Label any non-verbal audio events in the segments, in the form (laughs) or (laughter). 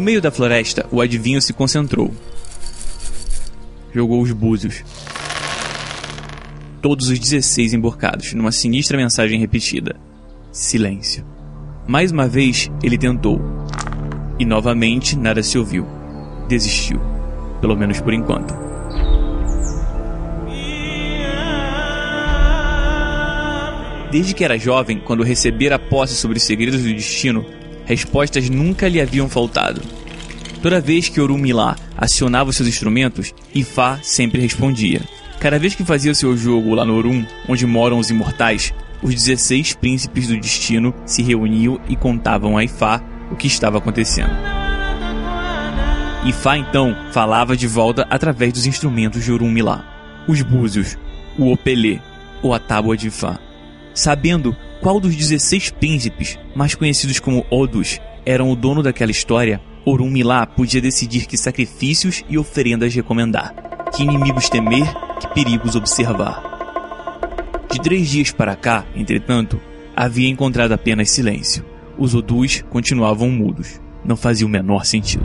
No meio da floresta, o adivinho se concentrou. Jogou os búzios. Todos os 16 emborcados, numa sinistra mensagem repetida. Silêncio. Mais uma vez, ele tentou. E novamente nada se ouviu. Desistiu. Pelo menos por enquanto. Desde que era jovem, quando recebera posse sobre os segredos do destino, respostas nunca lhe haviam faltado. Toda vez que Orumilá acionava seus instrumentos, Ifá sempre respondia. Cada vez que fazia seu jogo lá no Orum, onde moram os imortais, os 16 príncipes do destino se reuniam e contavam a Ifá o que estava acontecendo. Ifá então falava de volta através dos instrumentos de Orumilá, os búzios, o opelê ou a tábua de Ifá. Sabendo qual dos 16 príncipes, mais conhecidos como Odus, eram o dono daquela história, Orumilá podia decidir que sacrifícios e oferendas recomendar, que inimigos temer, que perigos observar. De três dias para cá, entretanto, havia encontrado apenas silêncio. Os Odus continuavam mudos. Não fazia o menor sentido.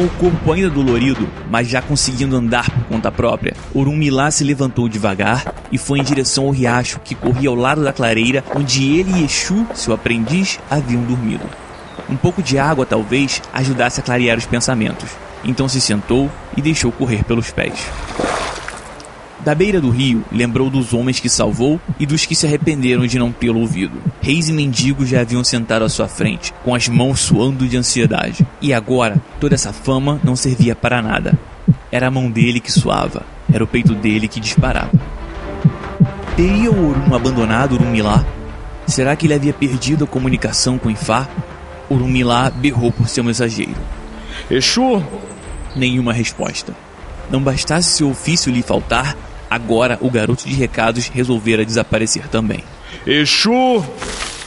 Com o corpo ainda dolorido, mas já conseguindo andar por conta própria, Orumilá se levantou devagar e foi em direção ao riacho que corria ao lado da clareira onde ele e Exu, seu aprendiz, haviam dormido. Um pouco de água talvez ajudasse a clarear os pensamentos. Então se sentou e deixou correr pelos pés. Da beira do rio, lembrou dos homens que salvou e dos que se arrependeram de não tê-lo ouvido. Reis e mendigos já haviam sentado à sua frente, com as mãos suando de ansiedade. E agora, toda essa fama não servia para nada. Era a mão dele que suava, era o peito dele que disparava. Teria o Orum abandonado Urumilá? Será que ele havia perdido a comunicação com Ifá? Urumilá berrou por seu mensageiro. Exu? Nenhuma resposta. Não bastasse seu ofício lhe faltar, agora o garoto de recados resolvera desaparecer também. Exu!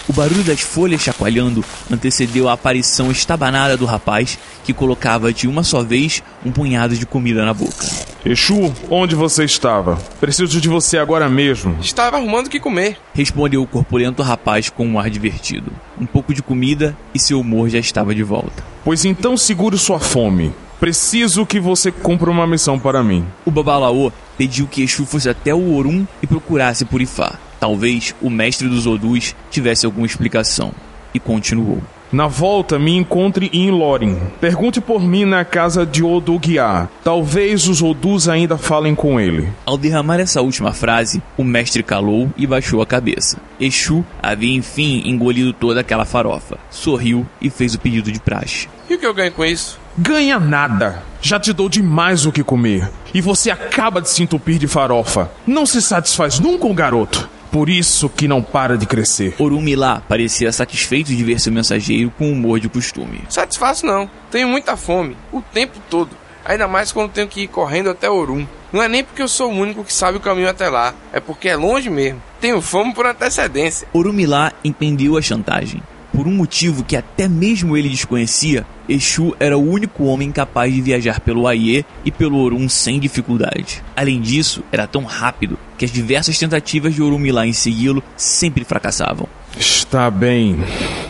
O barulho das folhas chacoalhando antecedeu a aparição estabanada do rapaz, que colocava de uma só vez um punhado de comida na boca. Exu, onde você estava? Preciso de você agora mesmo. Estava arrumando o que comer. Respondeu o corpulento rapaz com um ar divertido. Um pouco de comida e seu humor já estava de volta. Pois então segure sua fome. Preciso que você cumpra uma missão para mim. O Babalaô pediu que Exu fosse até o Orum e procurasse por Ifá. Talvez o mestre dos Odus tivesse alguma explicação. E continuou. Na volta, me encontre em Lorin. Pergunte por mim na casa de Odugiá. Talvez os Odus ainda falem com ele. Ao derramar essa última frase, o mestre calou e baixou a cabeça. Exu havia enfim engolido toda aquela farofa. Sorriu e fez o pedido de praxe. E o que eu ganho com isso? Ganha nada. Já te dou demais o que comer. E você acaba de se entupir de farofa. Não se satisfaz nunca o garoto. Por isso que não para de crescer. Orumilá parecia satisfeito de ver seu mensageiro com humor de costume. Satisfaço não. Tenho muita fome. O tempo todo. Ainda mais quando tenho que ir correndo até Orum. Não é nem porque eu sou o único que sabe o caminho até lá. É porque é longe mesmo. Tenho fome por antecedência. Orumilá entendeu a chantagem. Por um motivo que até mesmo ele desconhecia, Exu era o único homem capaz de viajar pelo Aie e pelo Orum sem dificuldade. Além disso, era tão rápido que as diversas tentativas de Orumilá em segui-lo sempre fracassavam. Está bem.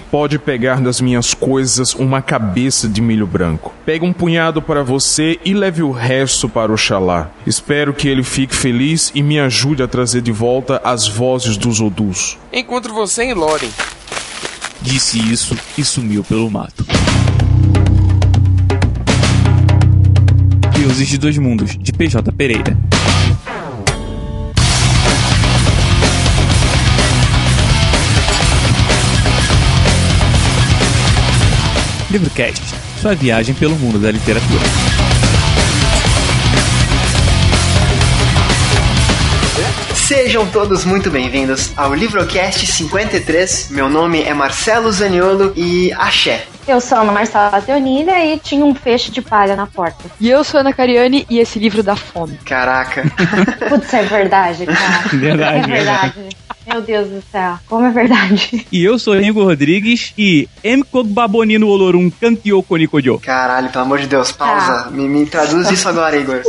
Pode pegar das minhas coisas uma cabeça de milho branco. Pega um punhado para você e leve o resto para Oxalá. Espero que ele fique feliz e me ajude a trazer de volta as vozes dos Odus. Encontro você em Loren. Disse isso e sumiu pelo mato. Deuses de Dois Mundos, de PJ Pereira. Livrocast, sua viagem pelo mundo da literatura. Sejam todos muito bem-vindos ao Livrocast 53. Meu nome é Marcelo Zaniolo e axé. Eu sou Ana Marcela Teonina e tinha um feixe de palha na porta. E eu sou Ana Cariani e esse livro dá fome. Caraca. Putz, é verdade, cara. (laughs) Verdade, é verdade. Meu Deus do céu, como é verdade. E eu sou Igor Rodrigues e Mkog Babonino Olorum Kantio Konikojo. Caralho, pelo amor de Deus, pausa. Tá. Me, me traduz isso agora, Igor.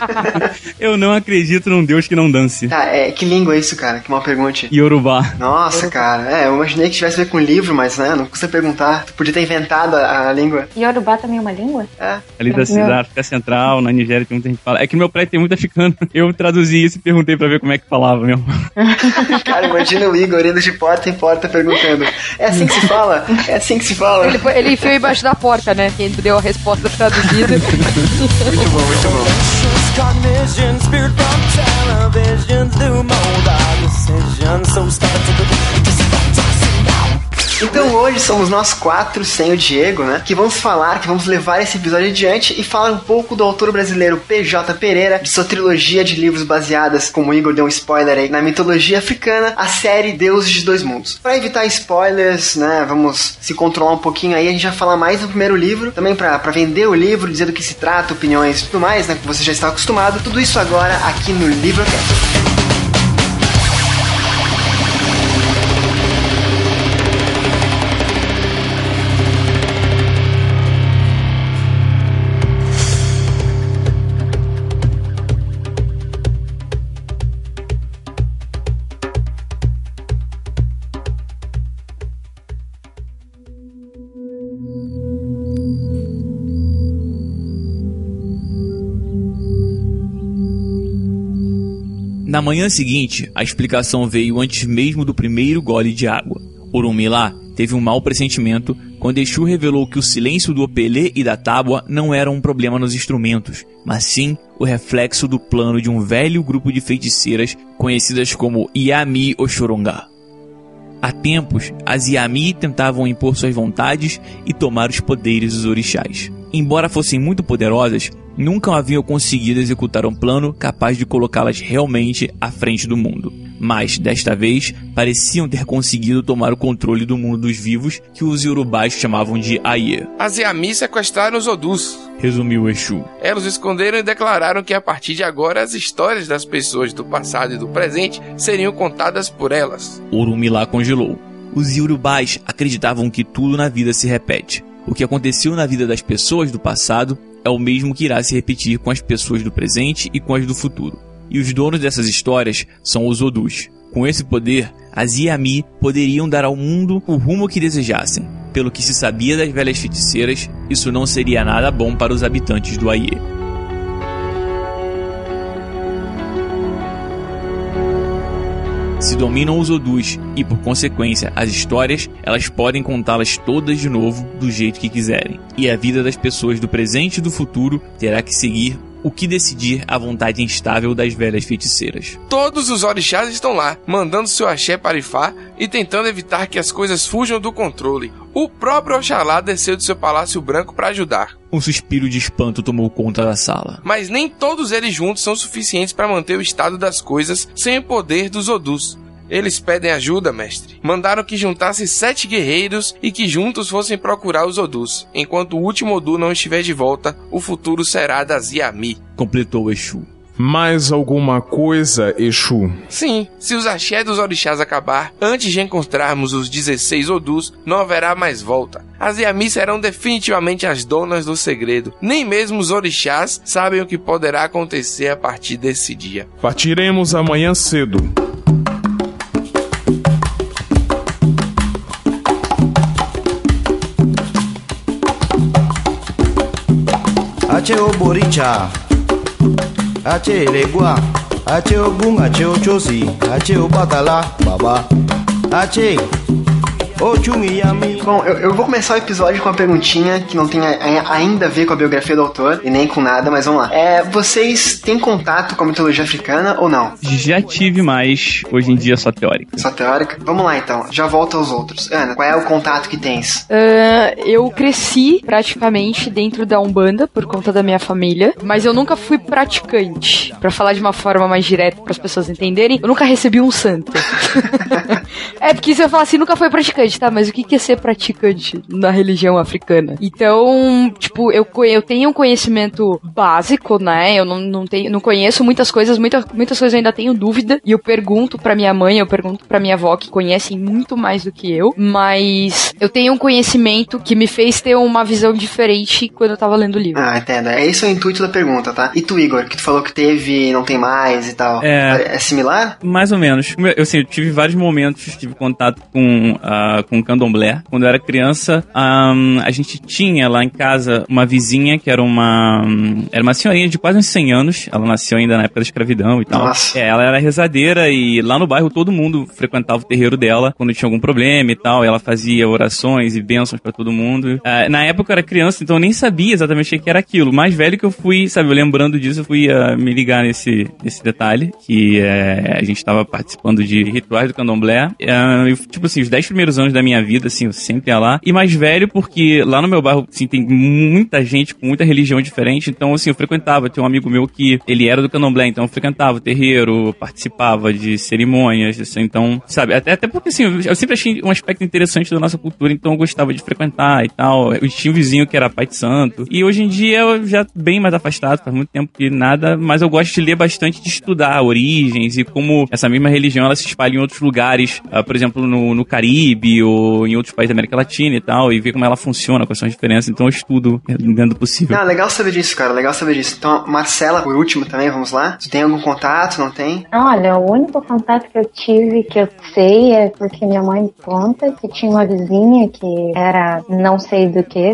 (laughs) Eu não acredito num deus que não dance. Tá, é, que língua é isso, cara? Que mal pergunte. Yorubá. Nossa, cara. É, eu imaginei que tivesse a ver com livro, mas né, não custa perguntar. Tu podia ter inventado a, a língua. Yorubá também é uma língua? É. Ali da, Meu. cidade, África Central, na Nigéria, tem muita gente que fala. É que no meu prédio tem muito africano. Eu traduzi isso e perguntei pra ver como é que falava mesmo. (laughs) Cara, imagina o Igor indo de porta em porta perguntando: É assim que se fala? É assim que se fala? Ele, foi- ele enfiou embaixo da porta, né? Quem deu a resposta traduzida. Muito bom, muito bom. Hoje somos nós quatro, sem o Diego, né? Que vamos falar, que vamos levar esse episódio adiante e falar um pouco do autor brasileiro PJ Pereira, de sua trilogia de livros baseadas, como o Igor deu um spoiler aí, na mitologia africana, a série Deuses de Dois Mundos. Para evitar spoilers, né? Vamos se controlar um pouquinho aí, a gente vai falar mais do primeiro livro, também pra vender o livro, dizer do que se trata, opiniões e tudo mais, né? Que você já está acostumado. Tudo isso agora aqui no Livrocast. Na manhã seguinte, a explicação veio antes mesmo do primeiro gole de água. Urumilá teve um mau pressentimento quando Exu revelou que o silêncio do opelê e da tábua não era um problema nos instrumentos, mas sim o reflexo do plano de um velho grupo de feiticeiras conhecidas como Yami Oxorongá. Há tempos, as Yami tentavam impor suas vontades e tomar os poderes dos orixás. Embora fossem muito poderosas, nunca haviam conseguido executar um plano capaz de colocá-las realmente à frente do mundo. Mas, desta vez, pareciam ter conseguido tomar o controle do mundo dos vivos que os Yorubás chamavam de Aie, As Yami sequestraram os Odus. resumiu Exu. Elas esconderam e declararam que a partir de agora as histórias das pessoas do passado e do presente seriam contadas por elas. Orumilá congelou. Os Yorubás acreditavam que tudo na vida se repete. O que aconteceu na vida das pessoas do passado é o mesmo que irá se repetir com as pessoas do presente e com as do futuro. E os donos dessas histórias são os Odus. Com esse poder, as Yami poderiam dar ao mundo o rumo que desejassem. Pelo que se sabia das velhas feiticeiras, isso não seria nada bom para os habitantes do Aie. Se dominam os Odus e, por consequência, as histórias, elas podem contá-las todas de novo do jeito que quiserem. E a vida das pessoas do presente e do futuro terá que seguir o que decidir a vontade instável das velhas feiticeiras. Todos os orixás estão lá, mandando seu axé para Ifá e tentando evitar que as coisas fujam do controle. O próprio Oxalá desceu de seu palácio branco para ajudar. Um suspiro de espanto tomou conta da sala. Mas nem todos eles juntos são suficientes para manter o estado das coisas sem o poder dos Odus. Eles pedem ajuda, mestre. Mandaram que juntasse sete guerreiros e que juntos fossem procurar os Odus. Enquanto o último Odu não estiver de volta, o futuro será das Yami. Completou Exu. Mais alguma coisa, Exu? Sim, se os axé dos orixás acabar, antes de encontrarmos os 16 Odus, não haverá mais volta. As Yami serão definitivamente as donas do segredo. Nem mesmo os orixás sabem o que poderá acontecer a partir desse dia. Partiremos amanhã cedo. ache oboricha ache elegua. Ache ogun ache ochosi ache obatala baba. Ache Bom, eu, eu vou começar o episódio com uma perguntinha que não tem a- a- ainda a ver com a biografia do autor e nem com nada, mas vamos lá. É, vocês têm contato com a mitologia africana ou não? Já tive mais, hoje em dia só teórica. Só teórica? Vamos lá então, já volto aos outros. Ana, qual é o contato que tens? Ah, eu cresci praticamente dentro da Umbanda por conta da minha família, mas eu nunca fui praticante. Pra falar de uma forma mais direta para as pessoas entenderem, eu nunca recebi um santo. (laughs) é porque se eu falar assim, nunca foi praticante, praticante, tá, mas o que é ser praticante na religião africana? Então, tipo, eu, eu tenho um conhecimento básico, né? Eu não, não, tenho, não conheço muitas coisas, muita, muitas coisas eu ainda tenho dúvida. E eu pergunto pra minha mãe, eu pergunto pra minha avó, que conhecem muito mais do que eu. Mas eu tenho um conhecimento que me fez ter uma visão diferente quando eu tava lendo o livro. Ah, entendo. É esse o intuito da pergunta, tá? E tu, Igor, que tu falou que teve e não tem mais e tal. É. É similar? Mais ou menos. Eu, assim, eu tive vários momentos, tive contato com, com candomblé. Quando eu era criança, ahn, a gente tinha lá em casa uma vizinha que era uma hum, era uma senhorinha de quase uns 100 anos. Ela nasceu ainda na época da escravidão e tal. Nossa. É, ela era rezadeira e lá no bairro todo mundo frequentava o terreiro dela quando tinha algum problema e tal. E ela fazia orações e bênçãos pra todo mundo. Ah, na época eu era criança, então eu nem sabia exatamente o que era aquilo. Mais velho que eu fui, sabe, eu lembrando disso, eu fui ah, me ligar nesse, nesse detalhe, que é, a gente tava participando de rituais do candomblé. Eu, tipo assim, os 10 primeiros anos da minha vida, assim, eu sempre ia lá. E mais velho porque lá no meu bairro, assim, tem muita gente com muita religião diferente, então, assim, eu frequentava. Tinha um amigo meu que ele era do candomblé, então eu frequentava o terreiro, participava de cerimônias, assim, então, sabe, até, até porque, assim, eu, eu sempre achei um aspecto interessante da nossa cultura, então eu gostava de frequentar e tal. Eu tinha um vizinho que era pai de santo. E hoje em dia eu já bem mais afastado, faz muito tempo que nada, mas eu gosto de ler bastante, de estudar origens e como essa mesma religião ela se espalha em outros lugares, ah, por exemplo, no, no Caribe ou em outros países da América Latina e tal, e ver como ela funciona, quais são as diferenças. Então eu estudo dentro do possível. Ah, legal saber disso, cara. Legal saber disso. Então, Marcela, por último também, vamos lá. Tu tem algum contato? Não tem? Olha, o único contato que eu tive, que eu sei, é porque minha mãe me conta que tinha uma vizinha que era não sei do que,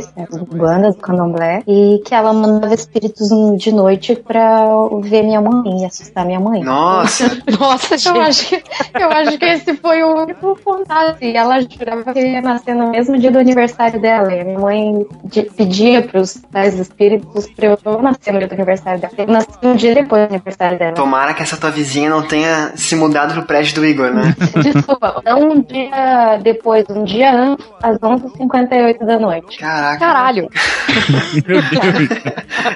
banda do candomblé, e que ela mandava espíritos de noite pra ver minha mãe e assustar minha mãe. Nossa. (laughs) Nossa, Eu gente. acho, que, eu acho que esse foi o único contato. E ela jurava que eu ia nascer no mesmo dia do aniversário dela. E a minha mãe de- pedia pros pais espíritos pra eu não nascer no dia do aniversário dela. Eu nasci um dia depois do aniversário dela. Tomara que essa tua vizinha não tenha se mudado pro prédio do Igor, né? (laughs) Desculpa, não um dia depois, um dia antes, às 11h58 da noite. Caraca. Caralho. (laughs) Meu Deus.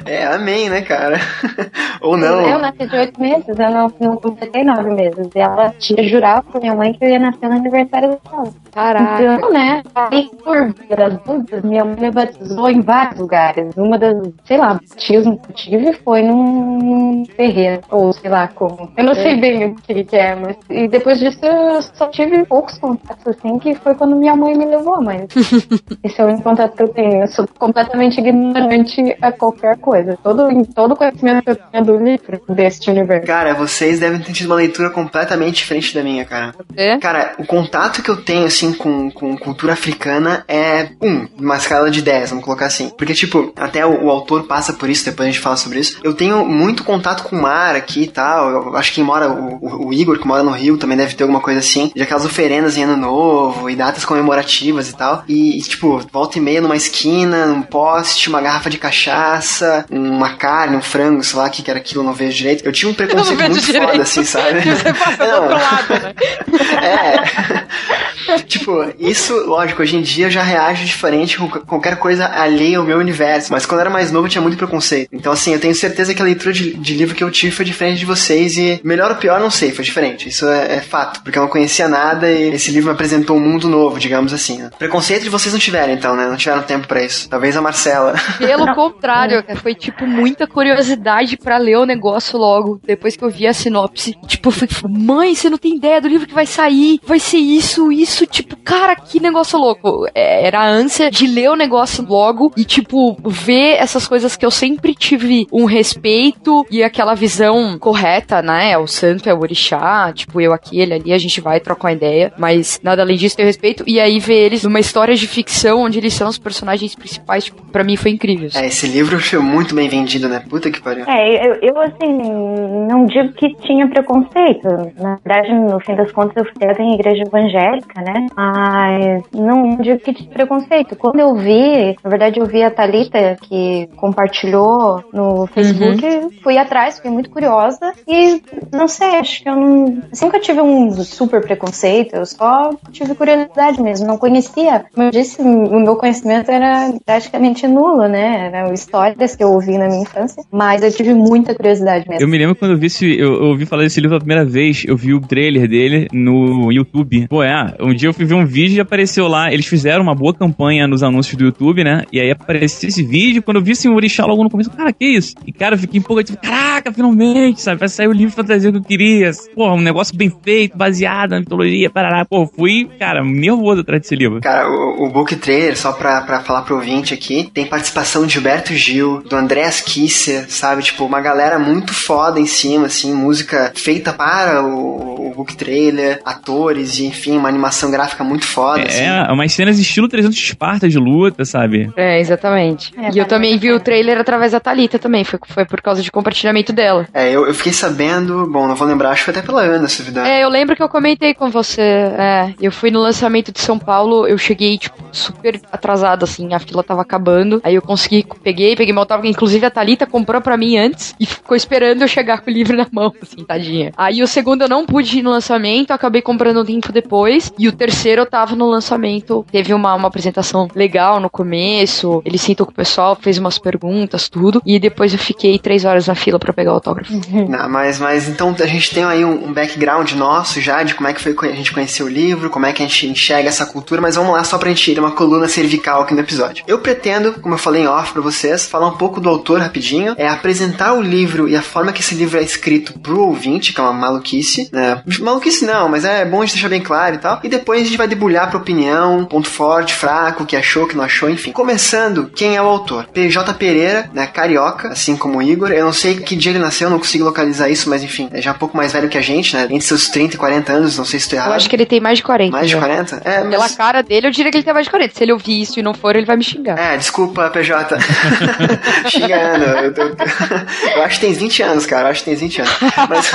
É, amém, né, cara? (laughs) Ou não. Eu nasci de oito meses, eu não, não completei nove meses. E ela tinha jurado pra minha mãe que eu ia nascer no aniversário dela. Caraca. Então, né, aí por via das dúvidas, minha mãe me batizou em vários lugares. Uma das, sei lá, batismos que eu tive foi num, num terreiro, ou sei lá como. Eu não sei bem o que que é, mas... E depois disso eu só tive poucos contatos, assim, que foi quando minha mãe me levou, mas... (laughs) Esse é o único contato que eu tenho. Eu sou completamente ignorante a qualquer coisa. Todo, em todo conhecimento que eu tenho do livro, deste universo. Cara, vocês devem ter tido uma leitura completamente diferente da minha, cara. É? Cara, o contato que eu tenho, assim, com, com cultura africana é um, uma escala de 10, vamos colocar assim. Porque, tipo, até o, o autor passa por isso, depois a gente fala sobre isso. Eu tenho muito contato com o mar aqui e tal. Eu acho que quem mora, o, o- o Igor, que mora no Rio, também deve ter alguma coisa assim. De aquelas oferendas em ano novo e datas comemorativas e tal. E, e, tipo, volta e meia numa esquina, num poste, uma garrafa de cachaça, uma carne, um frango, sei lá, que era aquilo, eu não vejo direito. Eu tinha um preconceito muito direito. foda, assim, sabe? Você passa do Não. outro lado, né? (laughs) É. (laughs) tipo, isso, lógico, hoje em dia eu já reajo diferente com qualquer coisa alheia ao meu universo. Mas quando eu era mais novo eu tinha muito preconceito. Então, assim, eu tenho certeza que a leitura de, de livro que eu tive foi diferente de vocês. E melhor ou pior, não sei, foi diferente. Isso é, é fato. Porque eu não conhecia nada e esse livro me apresentou um mundo novo, digamos assim. Né? Preconceito de vocês não tiveram, então, né? Não tiveram tempo pra isso. Talvez a Marcela. Pelo (laughs) contrário, cara, foi tipo muita curiosidade pra ler o negócio logo, depois que eu vi a sinopse. Tipo, eu falei, mãe, você não tem ideia do livro que vai sair, vai ser isso, isso, tipo, cara, que negócio louco. É, Era a ânsia de ler o negócio logo e, tipo, ver essas coisas que eu sempre tive um respeito e aquela visão correta, né? O santo é o orixá, tipo, eu aqui, ele ali, a gente vai trocar uma ideia, mas nada além disso, ter respeito. E aí ver eles numa história de ficção onde eles são os personagens principais, tipo, pra mim foi incrível. É, esse livro foi muito bem vendido, né? Puta que pariu. É, eu, eu, assim, não digo que tinha preconceito. Na verdade, no fim das contas, eu fui criada em igreja evangélica, né? Mas não digo que tinha preconceito. Quando eu vi, na verdade, eu vi a Thalita, que compartilhou no Facebook, fui atrás, fiquei muito curiosa. E, não sei, acho que eu não... Assim que eu tive um super preconceito, eu só tive curiosidade mesmo. Não conhecia. Como eu disse, o meu conhecimento era praticamente nulo, né? Eram histórias que eu ouvi na minha infância. Mas eu tive muita curiosidade mesmo. Eu me lembro quando eu vi esse, eu, eu ouvi falar desse livro pela primeira vez, eu vi o trailer dele no YouTube. Pô, é, um Um dia eu fui ver um vídeo e apareceu lá. Eles fizeram uma boa campanha nos anúncios do YouTube, né? E aí apareceu esse vídeo. Quando eu vi o Orixá logo no começo, cara, que isso? E cara, eu fiquei empolgado, tipo, caraca, finalmente, sabe? Vai sair o livro de fantasia que eu queria. Porra, um negócio bem feito, baseado na mitologia, parará. Pô, fui, cara, nervoso atrás desse livro. Cara, o, o book trailer, só pra, pra falar pro ouvinte aqui, tem participação de Gilberto Gil, do Andreas Kisser, sabe? Tipo, uma galera muito foda em cima, assim, música feita para o, o book trailer, atores e, enfim, uma animação gráfica muito foda, assim. É, umas cenas estilo 300 de Esparta de luta, sabe? É, exatamente. É, e eu tá também vi o trailer através da Thalita também, foi, foi por causa de compartilhamento dela. É, eu, eu fiquei sabendo, bom, não vou lembrar, acho que foi até pela Ana, se duvidar. É, eu lembro que eu comentei com você. É, eu fui no lançamento de São Paulo, eu cheguei, tipo, super atrasada, assim, a fila tava acabando. Aí eu consegui, peguei, peguei meu autógrafo. Inclusive a Thalita comprou pra mim antes e ficou esperando eu chegar com o livro na mão, (laughs) assim, tadinha. Aí o segundo eu não pude ir no lançamento, acabei comprando um tempo depois. E o terceiro eu tava no lançamento. Teve uma, uma apresentação legal no começo. Ele sentou com o pessoal, fez umas perguntas, tudo. E depois eu fiquei três horas na fila pra pegar o autógrafo. Não, (laughs) mas, mas então a gente tem aí um, um background nosso já de como é que foi que a gente conheceu o livro, como é que a gente enxerga essa cultura, mas vamos lá só pra gente ir uma coluna cervical aqui no episódio. Eu pretendo, como eu falei em off pra vocês, falar um pouco do autor rapidinho, é apresentar o livro e a forma que esse livro é escrito pro ouvinte, que é uma maluquice, né? Maluquice não, mas é bom de deixar bem claro e tal. E depois a gente vai debulhar pra opinião, ponto forte, fraco, o que achou, o que não achou, enfim. Começando, quem é o autor? PJ Pereira, né? Carioca, assim como o Igor. Eu não sei que dia ele nasceu, não consigo localizar isso, mas enfim, é já um pouco mais velho que a gente, né? Entre seus 30 e 40 anos, não sei se estou errado. Eu acho que ele tem mais de 40. Mais de já. 40? É, Pela mas... cara dele, eu diria que ele tem mais de 40. Se ele ouvir isso e não for, ele vai me xingar. É, desculpa, PJ. (laughs) Xingando. Eu, eu, (laughs) eu acho que tem 20 anos, cara. Eu acho que tem 20 anos. Mas,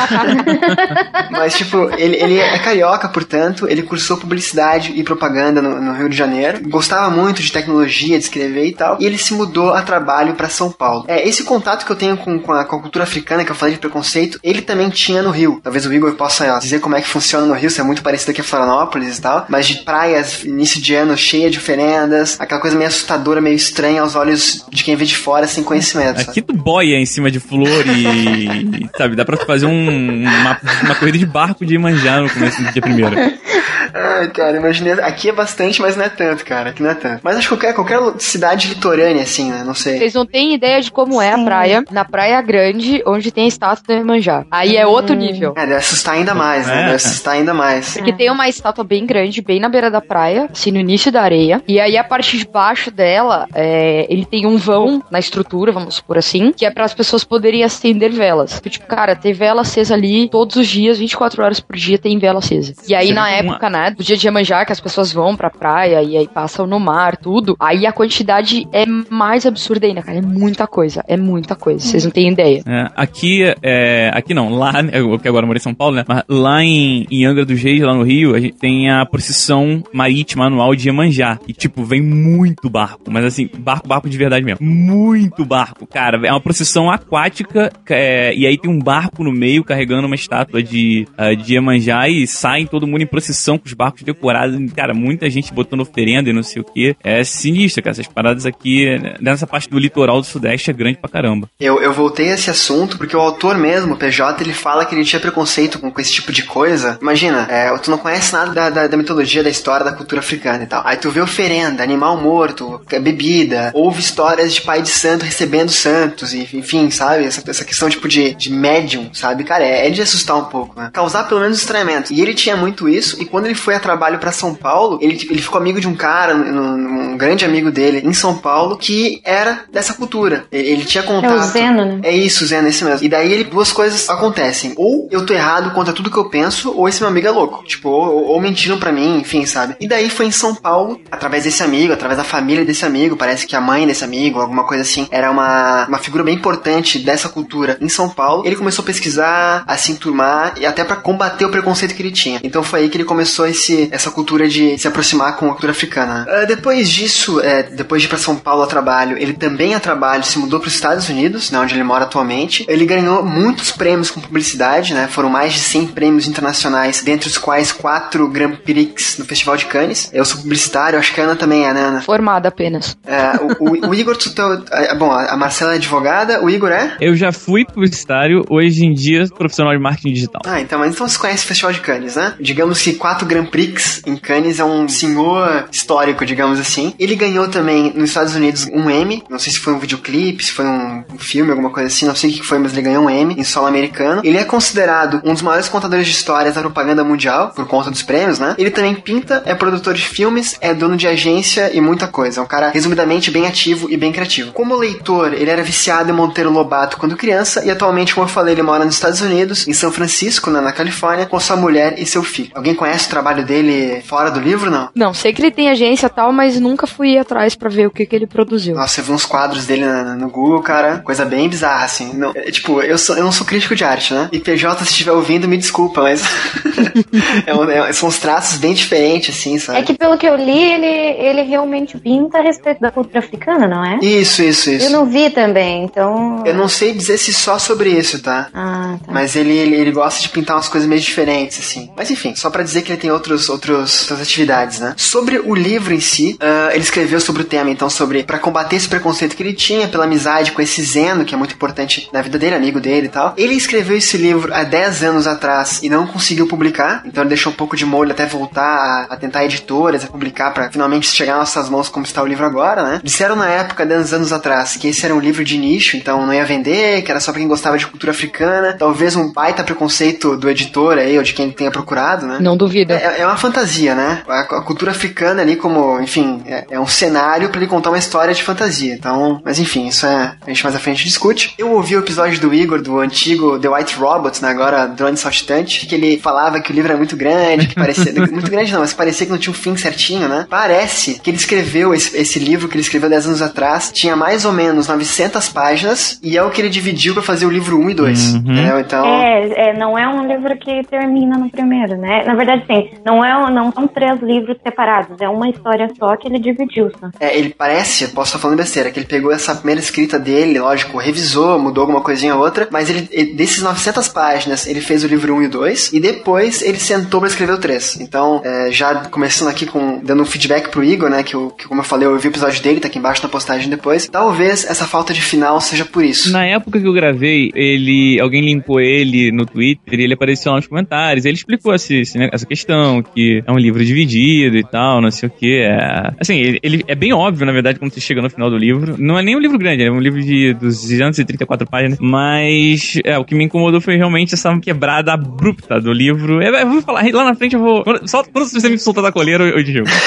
(laughs) mas tipo, ele, ele é carioca, portanto, ele cursou publicidade e propaganda no, no Rio de Janeiro. Gostava muito de tecnologia, de escrever e tal. E ele se mudou a trabalho pra São Paulo. É, esse contato que eu tenho com, com, a, com a cultura africana, que eu falei de preconceito, ele também tinha no Rio. Talvez o Igor possa ó, dizer como é que funciona no Rio, se é muito parecido aqui a Florianópolis e tal. Mas de praias, início de ano, cheia de oferendas, aquela coisa meio assustadora, meio estranha aos olhos de quem vê de fora sem conhecimento. sabe? Aqui tu boia em cima de flor e, (laughs) sabe, dá pra fazer um- uma, uma corrida de barco de manjar no começo do dia primeiro. (laughs) Ai, cara, imaginei. Aqui é bastante, mas não é tanto, cara. Aqui não é tanto. Mas acho que qualquer, qualquer cidade litorânea, assim, né? Não sei. Vocês não têm ideia de como é a praia. Na Praia Grande, onde tem a estátua do Iemanjá. Aí é outro nível. É, deve assustar ainda mais, né? É. Deve assustar ainda mais. Porque tem uma estátua bem grande, bem na beira da praia, assim, no início da areia. E aí a parte de baixo dela, é, ele tem um vão na estrutura, vamos supor assim, que é para as pessoas poderem acender velas. Então, tipo, cara, ter vela acesa ali todos os dias, 24 horas por dia, tem vela acesa. E aí, Você na uma- época, né, do dia de Iemanjá, que as pessoas vão pra praia e aí passam no mar, tudo, aí a quantidade é mais absurda ainda, cara. É muita coisa, é muita coisa. Vocês não têm ideia. É, aqui, é, aqui não, lá, né, eu que agora moro em São Paulo, né? Mas lá em, em Angra dos Reis, lá no Rio, a gente tem a procissão marítima anual de Iemanjá. E, tipo, vem muito barco, mas assim, barco, barco de verdade mesmo. Muito barco, cara. É uma procissão aquática, é, e aí tem um barco no meio carregando uma estátua de, ah, de Iemanjá e sai todo mundo em procissão com os barcos decorados. Cara, muita gente botando oferenda e não sei o que. É sinistro, cara. Essas paradas aqui, né, nessa parte do litoral do Sudeste, é grande pra caramba. Eu, eu voltei a esse assunto porque o autor mesmo, o PJ, ele fala que ele tinha preconceito com, com esse tipo de coisa. Imagina, é, tu não conhece nada da, da, da mitologia, da história, da cultura africana e tal. Aí tu vê oferenda, animal morto, bebida, ouve histórias de pai de santo recebendo santos, e, enfim, sabe? Essa, essa questão tipo de, de médium, sabe? Cara, é, é de assustar um pouco, né? Causar pelo menos estranhamento. E ele tinha muito isso, e quando ele foi a trabalho pra São Paulo, ele, ele ficou amigo de um cara, um, um grande amigo dele, em São Paulo, que era dessa cultura. Ele, ele tinha É contato. o Zeno, né? É isso, Zeno, esse mesmo. E daí ele, duas coisas acontecem. Ou eu tô errado contra tudo que eu penso, ou esse meu amigo é louco. Tipo, ou, ou mentiram pra mim, enfim, sabe? E daí foi em São Paulo, através desse amigo, através da família desse amigo, parece que a mãe desse amigo, alguma coisa assim, era uma, uma figura bem importante dessa cultura em São Paulo. Ele começou a pesquisar, a se enturmar, e até pra combater o preconceito que ele tinha. Então foi aí que ele começou esse, essa cultura de se aproximar com a cultura africana. Ah, depois disso, é, depois de ir pra São Paulo a trabalho, ele também a trabalho se mudou para os Estados Unidos, né, onde ele mora atualmente. Ele ganhou muitos prêmios com publicidade, né? Foram mais de 100 prêmios internacionais, dentre os quais quatro Grand Prix no Festival de Cannes. Eu sou publicitário, acho que a Ana também é, né, Ana? Formada apenas. É, o, o- o Igor, tu, tu, é, bom, a Marcela é advogada, o Igor é? Eu já fui publicitário, hoje em dia profissional de marketing digital. Ah, então, mas então você conhece o Festival de Cannes, né? Digamos que quatro Grand Prix em Cannes, é um senhor histórico, digamos assim. Ele ganhou também nos Estados Unidos um Emmy, não sei se foi um videoclipe, se foi um, filme, alguma coisa assim, não sei o que foi, mas ele ganhou um Emmy em solo americano. Ele é considerado um dos maiores contadores de histórias da propaganda mundial, por conta dos prêmios, né? Ele também pinta, é produtor de filmes, é dono de agência e muita coisa. É um cara, resumidamente, bem ativo e bem criativo. Como leitor, ele era viciado em Monteiro Lobato quando criança e atualmente, como eu falei, ele mora nos Estados Unidos, em São Francisco, né, na Califórnia, com sua mulher e seu filho. Alguém conhece o trabalho dele fora do livro, não? Não, sei que ele tem agência e tal, mas nunca fui atrás pra ver o que, que ele produziu. Nossa, eu vi uns quadros dele na- no Google, cara. Coisa bem bizarra, assim. Não, é, tipo, eu, sou, eu não sou crítico de arte, né? E PJ, se estiver ouvindo, me desculpa, mas. (laughs) é um- é- são uns traços bem diferentes, assim, sabe? É que pelo que eu li, ele, ele realmente pinta a respeito da cultura africana, não é? Isso, isso, isso. Eu não vi também, então. Eu não sei dizer se só sobre isso, tá? Ah, tá. Mas ele, ele, ele gosta de pintar umas coisas meio diferentes, assim. Mas enfim, só pra dizer que ele tem outros, outros, outras atividades, né? Sobre o livro em si, ah, ele escreveu sobre o tema, então, sobre para combater esse preconceito que ele tinha pela amizade com esse Zeno, que é muito importante na vida dele, amigo dele e tal. Ele escreveu esse livro há 10 anos atrás e não conseguiu publicar, então ele deixou um pouco de molho até voltar a, a tentar editoras, a publicar pra finalmente chegar nas nossas mãos como está o livro agora, né? Disseram na época, 10 anos atrás, que esse era um livro de nicho, então não ia vender, que era só pra quem gostava de cultura africana. Talvez um baita preconceito do editor aí, ou de quem tenha procurado, né? Não duvido. É, é uma fantasia, né? A, a cultura africana ali como, enfim, é, é um cenário pra ele contar uma história de fantasia. Então, mas enfim, isso é a gente mais à frente discute. Eu ouvi o episódio do Igor do antigo The White Robot, né? Agora Drone Saltitante, que ele falava que o livro era muito grande, que parecia (laughs) muito grande não, mas parecia que não tinha um fim certinho, né? Parece que ele escreveu esse, esse livro que ele escreveu 10 anos atrás, tinha mais ou menos 900 páginas e é o que ele dividiu pra fazer o livro 1 e 2. Entendeu? Então, É, é, não é um livro que termina no primeiro, né? Na verdade, sim, não, é, não são três livros separados, é uma história só que ele dividiu só. É, ele parece, posso estar falando besteira, que ele pegou essa primeira escrita dele, lógico, revisou, mudou alguma coisinha ou outra, mas ele, ele- desses 900 páginas, ele fez o livro 1 e o 2, e depois ele sentou pra escrever o 3. Então, é, já começando aqui com, dando um feedback pro Igor, né, que, eu, que como eu falei, eu ouvi o episódio dele, tá aqui embaixo na postagem depois, talvez essa falta de final seja por isso. Na época que eu gravei, ele, alguém limpou ele no Twitter e ele apareceu lá nos comentários. Ele explicou esse, esse, né, essa questão, que é um livro dividido e tal, não sei o que. É... Assim, ele, ele- é bem óbvio, na verdade, quando você chega no final do livro. Não é nem um livro grande, é um livro de 234 páginas. Mas é, o que me incomodou foi realmente essa quebrada abrupta do livro. Eu, eu vou falar, lá na frente eu vou. Quando, só quando você me soltar da coleira, eu, eu digo. (laughs)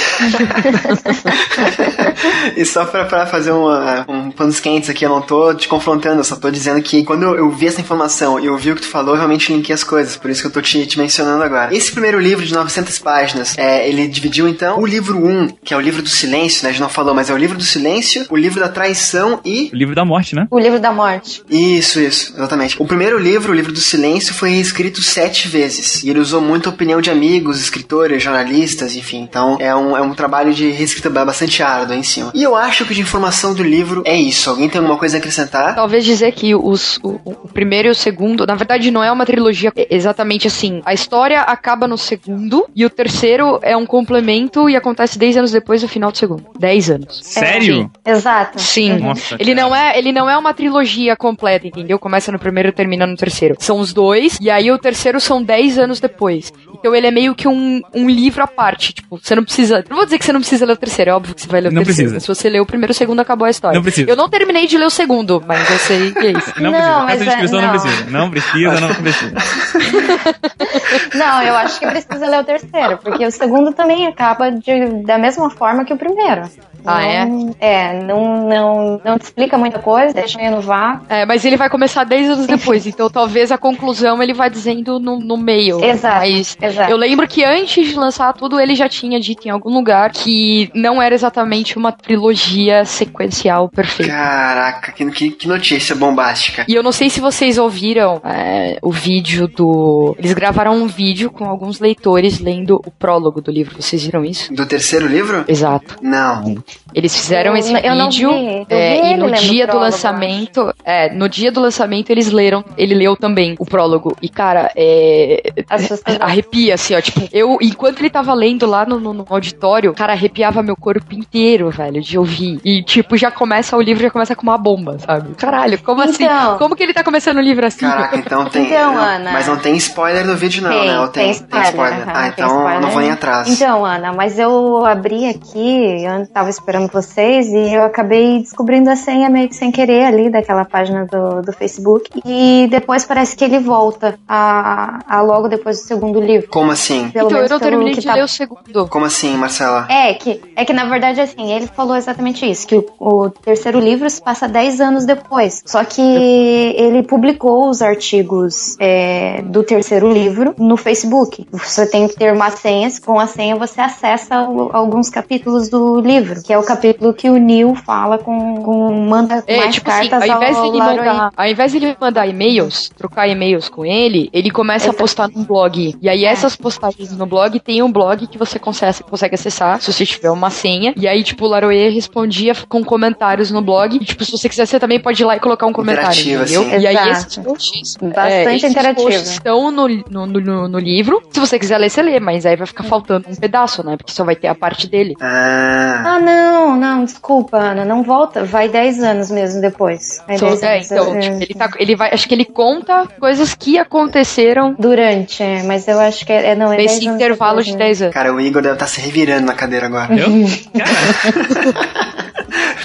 E só pra, pra fazer uma, um panos quentes aqui, eu não tô te confrontando, eu só tô dizendo que quando eu, eu vi essa informação e eu vi o que tu falou, eu realmente linkei as coisas, por isso que eu tô te, te mencionando agora. Esse primeiro livro de 900 páginas, é, ele dividiu então o livro 1, que é o livro do silêncio, né, a gente não falou, mas é o livro do silêncio, o livro da traição e... O livro da morte, né? O livro da morte. Isso, isso, exatamente. O primeiro livro, o livro do silêncio, foi reescrito sete vezes, e ele usou muito a opinião de amigos, escritores, jornalistas, enfim, então é um, é um trabalho de reescrita bastante árduo em cima. E eu acho que de informação do livro é isso. Alguém tem alguma coisa a acrescentar? Talvez dizer que os, o, o primeiro e o segundo, na verdade, não é uma trilogia exatamente assim. A história acaba no segundo e o terceiro é um complemento e acontece 10 anos depois do final do segundo. 10 anos. Sério? Exato. Sim. Nossa, Ele cara. não é, ele não é uma trilogia completa, entendeu? Começa no primeiro e termina no terceiro. São os dois, e aí o terceiro são 10 anos depois. Então ele é meio que um, um livro à parte. Tipo, você não precisa. Não vou dizer que você não precisa ler o terceiro, é óbvio que você vai ler o Não terceiro. Precisa. Se você ler o primeiro, o segundo acabou a história. Não precisa. Eu não terminei de ler o segundo, mas eu sei que é isso. Não, Não, precisa. Essa é- descrição não. não. precisa. Não precisa, não precisa. (laughs) Não, eu acho que precisa ler o terceiro, porque o segundo também acaba de, da mesma forma que o primeiro. Ah, é? Não- É, não, não, não te explica muita coisa, deixa meio no vácuo. É, mas ele vai começar 10 anos depois, então talvez a conclusão ele vai dizendo no, no meio. Exato, Mas exato. eu lembro que antes de lançar tudo, ele já tinha dito em algum lugar que não era exatamente uma trilogia sequencial perfeita. Caraca, que, que, que notícia bombástica. E eu não sei se vocês ouviram é, o vídeo do. Eles gravaram um vídeo com alguns leitores lendo o prólogo do livro. Vocês viram isso? Do terceiro livro? Exato. Não. Eles fizeram Eu- esse eu não vídeo vi. Eu é, vi e no dia do prólogo, lançamento, é, no dia do lançamento eles leram, ele leu também o prólogo. E cara, é (laughs) arrepia assim, ó, tipo, eu enquanto ele tava lendo lá no, no- no auditório, cara, arrepiava meu corpo inteiro, velho, de ouvir. E tipo, já começa o livro já começa com uma bomba, sabe? Caralho, como assim? Então. Como que ele tá começando o livro assim? Caraca, então tem. Então, não, Ana. Mas não tem spoiler no vídeo, não, Tem, né? Ou tem spoiler. aham, Ah, tem então spoiler. eu não vou nem atrás. Então, Ana, mas eu abri aqui, eu tava esperando vocês e eu acabei descobrindo a senha meio que sem querer ali daquela página do, do Facebook. E depois parece que ele volta a, a logo depois do segundo livro. Como assim? Pelo então eu terminei que de tá ler o segundo. Como assim, Marcela? É que, é que na verdade, assim, ele falou exatamente isso, que o, o terceiro livro se passa 10 anos depois. Só que ele publicou os artigos é, do terceiro livro no Facebook. Você tem que ter uma senha, com a senha você acessa o- alguns capítulos do livro, que é o capítulo que o Neil fala com, com manda É, mais tipo assim, cartas ao invés ao dele Laroy. mandar, ao invés dele mandar e-mails, trocar e-mails com ele, ele começa a postar num blog. E aí É. essas postagens no blog tem um blog que você consegue, consegue acessar se você tiver uma senha. E aí, tipo, o Laroê respondia com comentários no blog. E, tipo, se você quiser, você também pode ir lá e colocar um comentário, Interativo, entendeu? assim. E aí esses posts, Bastante é, esses interativo. estão no, no, no, no livro. Se você quiser ler, você lê, mas aí vai ficar faltando um pedaço, né? Porque só vai ter a parte dele. Ah. Ah, não, não, desculpa, Ana, não volta. Vai 10 anos mesmo depois. Vai 10 é, anos. então, É, tipo, ele, tá, ele vai. Acho que ele conta coisas que aconteceram Durante, é, mas eu acho que é, é não, é 10 nesse intervalo depois, de né? 10 anos. Cara, o Igor deve estar se revirando na cadeira agora. Eu? (laughs) (laughs)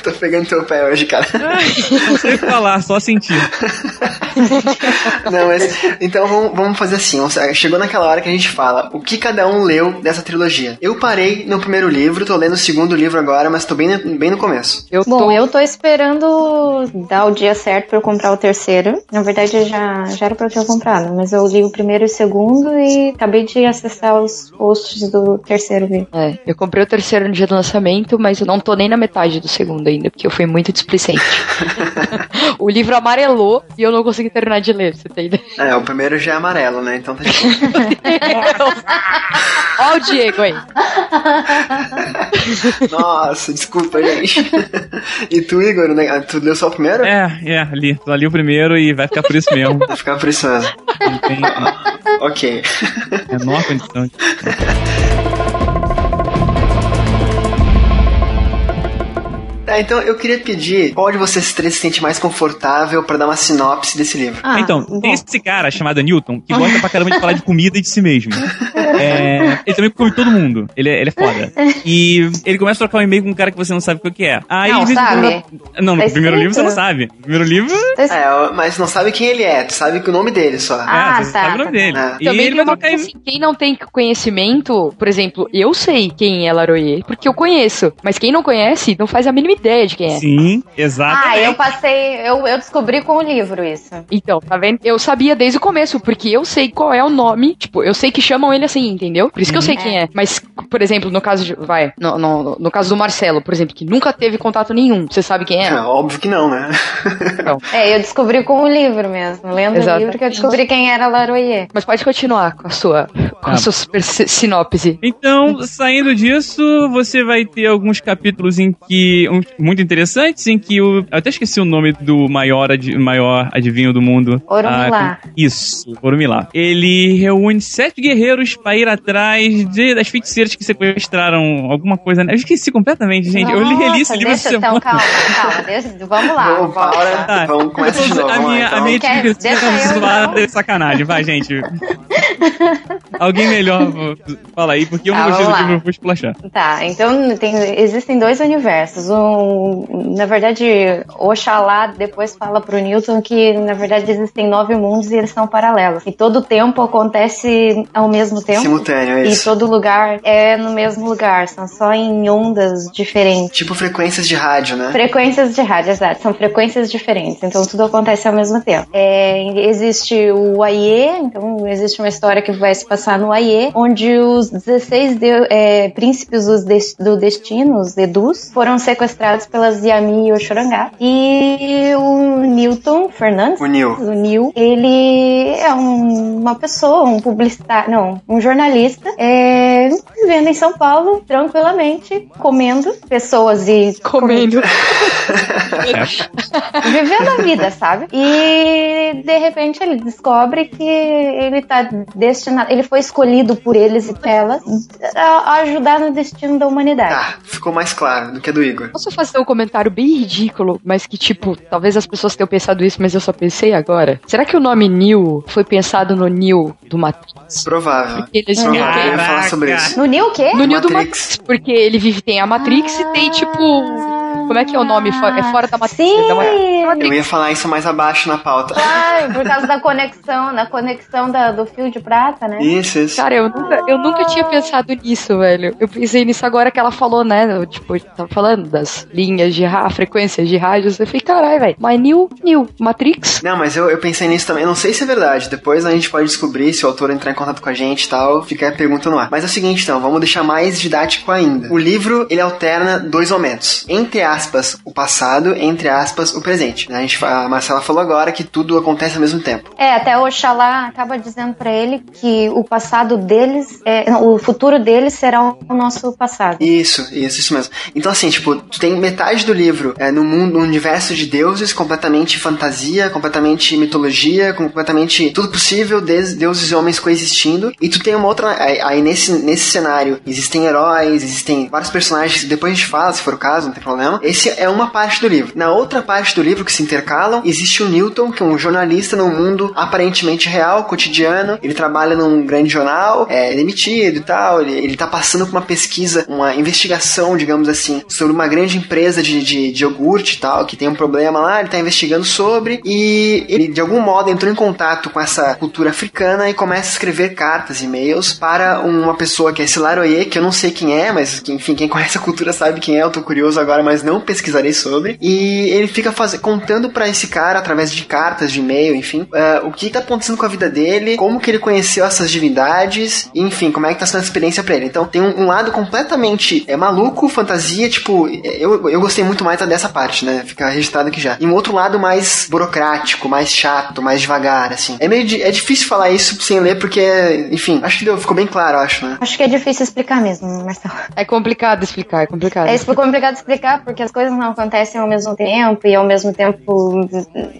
Tô pegando teu pé hoje, cara. não sei o que falar, só sentir. (laughs) Não, mas. Então vamos, fazer assim. Chegou naquela hora que a gente fala o que cada um leu dessa trilogia. Eu parei no primeiro livro, tô lendo o segundo livro agora, mas tô bem, no- bem no começo. Eu Bom, tô eu tô esperando dar o dia certo pra eu comprar o terceiro. Na verdade, já, já era pra eu ter comprado, mas eu li o primeiro e o segundo e acabei de acessar os posts do terceiro vídeo. É, eu comprei o terceiro no dia do lançamento, mas eu não tô nem na metade do segundo ainda, porque eu fui muito displicente. (laughs) o livro amarelou e eu não consegui terminar de ler, você tem ideia? É, o primeiro já é amarelo, né? Então tá. (laughs) Ó o Diego aí. (laughs) Nossa, desculpa, gente. E tu, Igor, né? tu leu só o primeiro? É, é, ali. Só li o primeiro e vai ficar por isso mesmo. Vai ficar por isso mesmo. Não tem Ok. a menor condição. Tá, então eu queria pedir qual de vocês três se sente mais confortável pra dar uma sinopse desse livro. Ah, então, bom. tem esse cara chamado Newton que gosta pra caramba de falar de comida e de si mesmo. (laughs) É, ele também come todo mundo. Ele é, ele é foda. E ele começa a trocar um e-mail com um cara que você não sabe o que é. Aí, Não, sabe. Não, no Tá primeiro livro você não sabe. No primeiro livro, É, mas não sabe quem ele é, tu sabe o nome dele só. Ah, é, você tá, sabe o tá, nome dele. tá. E Também ele vai uma trocar coisa assim, quem não tem conhecimento, por exemplo, eu sei quem é Laroyer, porque eu conheço, mas quem não conhece não faz a mínima ideia de quem é. Sim, exatamente. Ah, eu passei, eu, eu descobri com o livro isso. Então, tá vendo? Eu sabia desde o começo, porque eu sei qual é o nome. Tipo, eu sei que chamam ele assim, entendeu? Por isso que eu sei quem é. Mas, por exemplo, no caso de. Vai, no, no, no caso do Marcelo, por exemplo, que nunca teve contato nenhum. Você sabe quem É, é? óbvio que não, né? Então, É, eu descobri com o livro mesmo. Lendo o Exatamente. livro que eu descobri quem era Laroyer. mas pode continuar com a sua, com a Ah. sua super si- sinopse. Então, saindo disso, você vai ter alguns capítulos em que. um- muito interessantes, em que o. Eu até esqueci o nome do maior, ad- maior adivinho do mundo. Oromilá. Ah, isso, Oromilá. Ele reúne sete guerreiros ir atrás de- das feiticeiras que sequestraram alguma coisa. né? Eu esqueci completamente, gente. eu li, reli esse Nossa, livro essa deixa, então, semana. calma, calma. Deixa, vamos lá. Vamos, Paula, Tá. vamos, começa de novo. a minha, então. a minha Quer- descrição deixa eu, zoada então. é sacanagem. Vai, gente. (laughs) Alguém melhor fala aí, porque eu não Tá, gostei do livro, eu vou esplachar. Tá, então tem, existem dois universos. Um, na verdade, Oxalá depois fala pro Newton que, na verdade, existem nove mundos e eles são paralelos. E todo tempo acontece ao mesmo tempo. Simultâneo, é E isso. todo lugar é no mesmo lugar, são só em ondas diferentes. Tipo frequências de rádio, né? Frequências de rádio, exato, são frequências diferentes, então tudo acontece ao mesmo tempo. É, existe o AIE, então existe uma história que vai se passar no Aie, onde os 16 de- é, príncipes dos des- do destino, os Edus, foram sequestrados pelas Yami e Oxorangá. E o Newton Fernandes, O Neil. o Neil, ele é um- uma pessoa, um publicitário, não, um jornalista, é, vivendo em São Paulo, tranquilamente, comendo pessoas e Comendo. (laughs) vivendo a vida, sabe? E de repente ele descobre que ele tá destinado, ele foi escolhido por eles e elas a ajudar no destino da humanidade. Tá, ficou mais claro do que a do Igor. Posso fazer um comentário bem ridículo, mas que, tipo, talvez as pessoas tenham pensado isso, mas eu só pensei agora. Será que o nome Neo foi pensado no Neo do Matrix? Provável. Eles vivem- Eu ia falar sobre isso. No Neo o quê? No Neo do Matrix. Matrix. Porque ele vive, tem a Matrix e tem, tipo. Como é que é o nome? É fora da Matrix. Sim. Eu ia falar isso mais abaixo na pauta. Claro, por (laughs) causa da conexão, da conexão da- do fio de prata, né? Isso, isso. Cara, eu nunca, eu nunca tinha pensado nisso, velho. Eu pensei nisso agora que ela falou, né? Eu, tipo, tava falando das linhas de ra frequências de rádios. Eu falei, caralho, velho. Mas New, New, Matrix? Não, mas eu, eu pensei nisso também. Não sei se é verdade. Depois a gente pode descobrir se o autor entrar em contato com a gente e tal. Fica a pergunta no ar. Mas é o seguinte, então. Vamos deixar mais didático ainda. O livro, ele alterna dois momentos. Entre aspas, o passado. Entre aspas, o presente. A, gente, a Marcela falou agora que tudo acontece ao mesmo tempo. É, até o Oxalá acaba dizendo pra ele que o passado deles, é, o futuro deles será o nosso passado. Isso, isso, isso mesmo. Então, assim, tipo, tu tem metade do livro é, no mundo, no universo de deuses, completamente fantasia, completamente mitologia, completamente tudo possível, des- deuses e homens coexistindo. E tu tem uma outra. Aí, aí nesse, nesse cenário existem heróis, existem vários personagens, que depois a gente fala, se for o caso, não tem problema. Esse é uma parte do livro. Na outra parte do livro que se intercalam, existe o Newton, que é um jornalista num mundo aparentemente real, cotidiano. Ele trabalha num grande jornal, é demitido e tal. Ele, ele tá passando por uma pesquisa, uma investigação, digamos assim, sobre uma grande empresa de, de, de iogurte e tal, que tem um problema lá, ele tá investigando sobre. E ele, de algum modo, entrou em contato com essa cultura africana e começa a escrever cartas, e-mails para uma pessoa que é esse Laroye, que eu não sei quem é, mas que, enfim, quem conhece a cultura sabe quem é, eu tô curioso agora, mas não pesquisarei sobre. E ele fica faz... contando para esse cara, através de cartas, de e-mail, enfim, eh, o que tá acontecendo com a vida dele, como que ele conheceu essas divindades, e, enfim, como é que tá sendo a experiência pra ele. Então tem um, um lado completamente é, maluco, fantasia, tipo, eu, eu gostei muito mais dessa parte, né? Fica registrado aqui já. E um outro lado mais burocrático, mais chato, mais devagar, assim. É meio di- é difícil falar isso sem ler, porque, enfim, acho que deu, ficou bem claro, acho, né? Acho que é difícil explicar mesmo, Marcelo. É complicado explicar, é complicado. É complicado explicar porque as coisas não acontecem ao mesmo tempo e ao mesmo tempo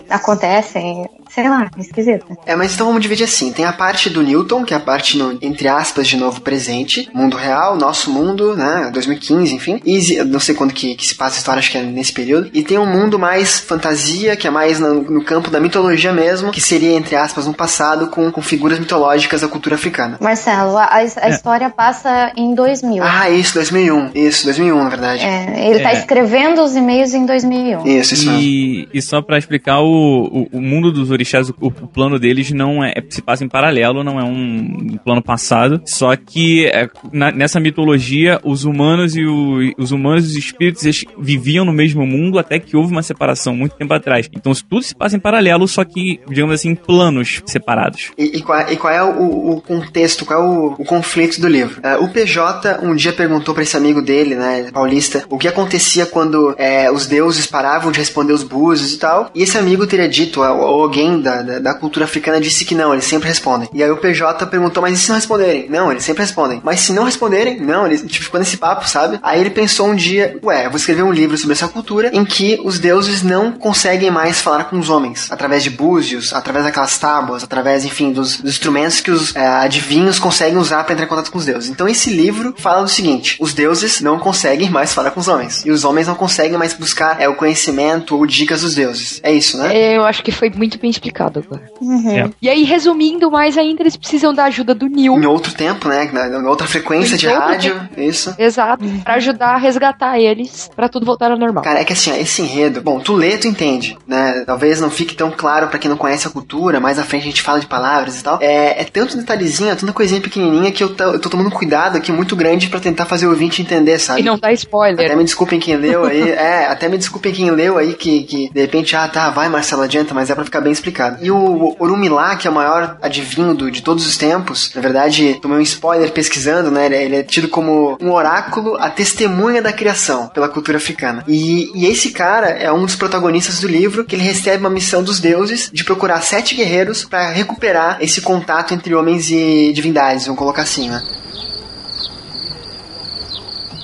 acontecem. Sei lá, é esquisito. É, mas então vamos dividir assim. Tem a parte do Newton, que é a parte, no, entre aspas, de novo presente. Mundo real, nosso mundo, né? 2015, enfim. E não sei quando que, que se passa a história, acho que é nesse período. E tem um mundo mais fantasia, que é mais no, no campo da mitologia mesmo, que seria, entre aspas, um passado com, com figuras mitológicas da cultura africana. Marcelo, a, a história passa em 2000. Ah, isso, 2001. Isso, 2001, na verdade. É, ele tá É. escrevendo os e-mails em 2001. Isso, isso mesmo. E, e só pra explicar, o, o, o mundo dos o, o plano deles não é, se passa em paralelo, não é um, plano passado. Só que é, na- nessa mitologia, os humanos e o- os humanos e os espíritos viviam no mesmo mundo até que houve uma separação muito tempo atrás. Então tudo se passa em paralelo, só que, digamos assim, planos separados. E, e qual, e qual é o, o contexto, qual é o, o conflito do livro? É, o PJ um dia perguntou pra esse amigo dele, né, paulista, o que acontecia quando é, os deuses paravam de responder os búzios e tal. E esse amigo teria dito, ou ou da, da, da cultura africana disse que não, eles sempre respondem. E aí o PJ perguntou, mas e se não responderem? Não, eles sempre respondem. Mas se não responderem? Não, eles tipo, ficou nesse papo, sabe? Aí ele pensou um dia, ué, vou escrever um livro sobre essa cultura em que os deuses não conseguem mais falar com os homens, através de búzios, através daquelas tábuas, através, enfim, dos, dos instrumentos que os é, adivinhos conseguem usar para entrar em contato com os deuses. Então esse livro fala do seguinte: os deuses não conseguem mais falar com os homens, e os homens não conseguem mais buscar é, o conhecimento ou dicas dos deuses. É isso, né? Eu acho que foi muito bem explicado agora. É. E aí, resumindo mais ainda, eles precisam da ajuda do Neil. Em outro tempo, né? Na, na outra frequência Em de rádio, isso. Exato. Pra ajudar a resgatar eles, pra tudo voltar ao normal. Cara, é que assim, esse enredo, bom, tu lê, tu entende, né? Talvez não fique tão claro pra quem não conhece a cultura, mais à frente a gente fala de palavras e tal. É, é tanto detalhezinho, é tanta coisinha pequenininha que eu, tô- eu tô tomando um cuidado aqui muito grande pra tentar fazer o ouvinte entender, sabe? E não dá spoiler. Até me desculpem quem leu aí, é, até me desculpem quem leu aí que, que de repente, ah tá, vai Marcelo, adianta, mas é pra ficar bem explicado. E o Orumilá, que é o maior adivinho de todos os tempos, na verdade, tomei um spoiler pesquisando, né? Ele, ele é tido como um oráculo, a testemunha da criação pela cultura africana. E, e esse cara é um dos protagonistas do livro, que ele recebe uma missão dos deuses de procurar sete guerreiros para recuperar esse contato entre homens e divindades, vamos colocar assim, né?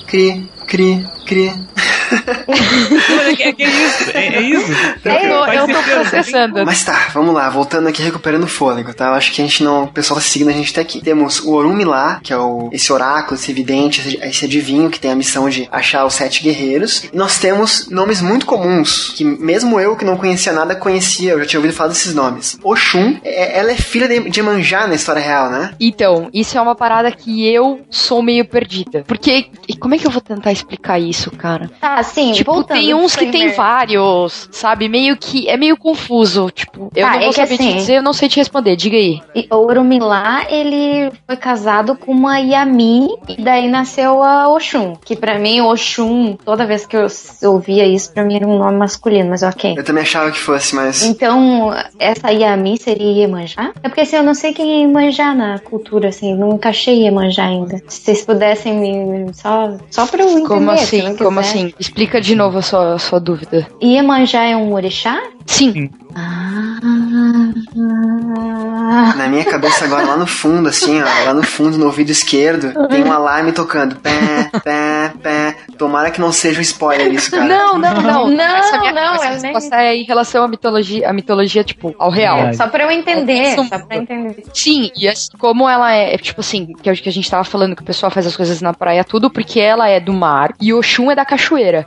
Cri, cri, cri. (laughs) é, que, é que é isso, é, é isso. Eu tô, Faz eu tô processando. Mas tá, vamos lá, voltando aqui, recuperando o fôlego, tá? Eu acho que a gente não. O pessoal tá seguindo a gente até aqui. Temos o Orumilá, que é o, esse oráculo, esse evidente, esse, esse adivinho que tem a missão de achar os sete guerreiros. E nós temos nomes muito comuns, que mesmo eu que não conhecia nada, conhecia, eu já tinha ouvido falar desses nomes. Oxum, é- ela é filha de, de Emanjá na história real, né? Então, isso é uma parada que eu sou meio perdida. Porque, e como é que eu vou tentar explicar isso, cara? Tá, sim, Tipo, voltando tem uns que tem vários, sabe? Meio que. É meio confuso. Tipo, eu Ah, não é vou que saber te assim- dizer, eu não sei te responder. Diga aí. E o Urumilá, ele foi casado com uma Yami e daí nasceu a Oxum. Que pra mim, Oxum, toda vez que eu ouvia isso, pra mim era um nome masculino, mas ok. Eu também achava que fosse, mas. Então, essa Yami seria Iemanjá? É porque assim, eu não sei quem é Iemanjá na cultura, assim, não encaixei Iemanjá ainda. Se vocês pudessem me. Só, só pra eu entender. Como se assim? Como assim? Explica de novo a sua, a sua dúvida. Iemanjá é um orixá? Sim. Ah. Na minha cabeça agora, lá no fundo, assim, ó, lá no fundo, no ouvido esquerdo, tem um alarme tocando. Pé, pé, pé. Tomara que não seja um spoiler isso, cara. Não, não, não. Não, essa minha, não, essa eu nem- resposta é em relação à mitologia, à mitologia, tipo, ao real. Verdade. Só pra eu entender, só pra entender. Sim, e assim, como ela é, tipo assim, que é o que a gente tava falando, que o pessoal faz as coisas na praia, tudo porque ela é do mar e Oxum é da cachoeira.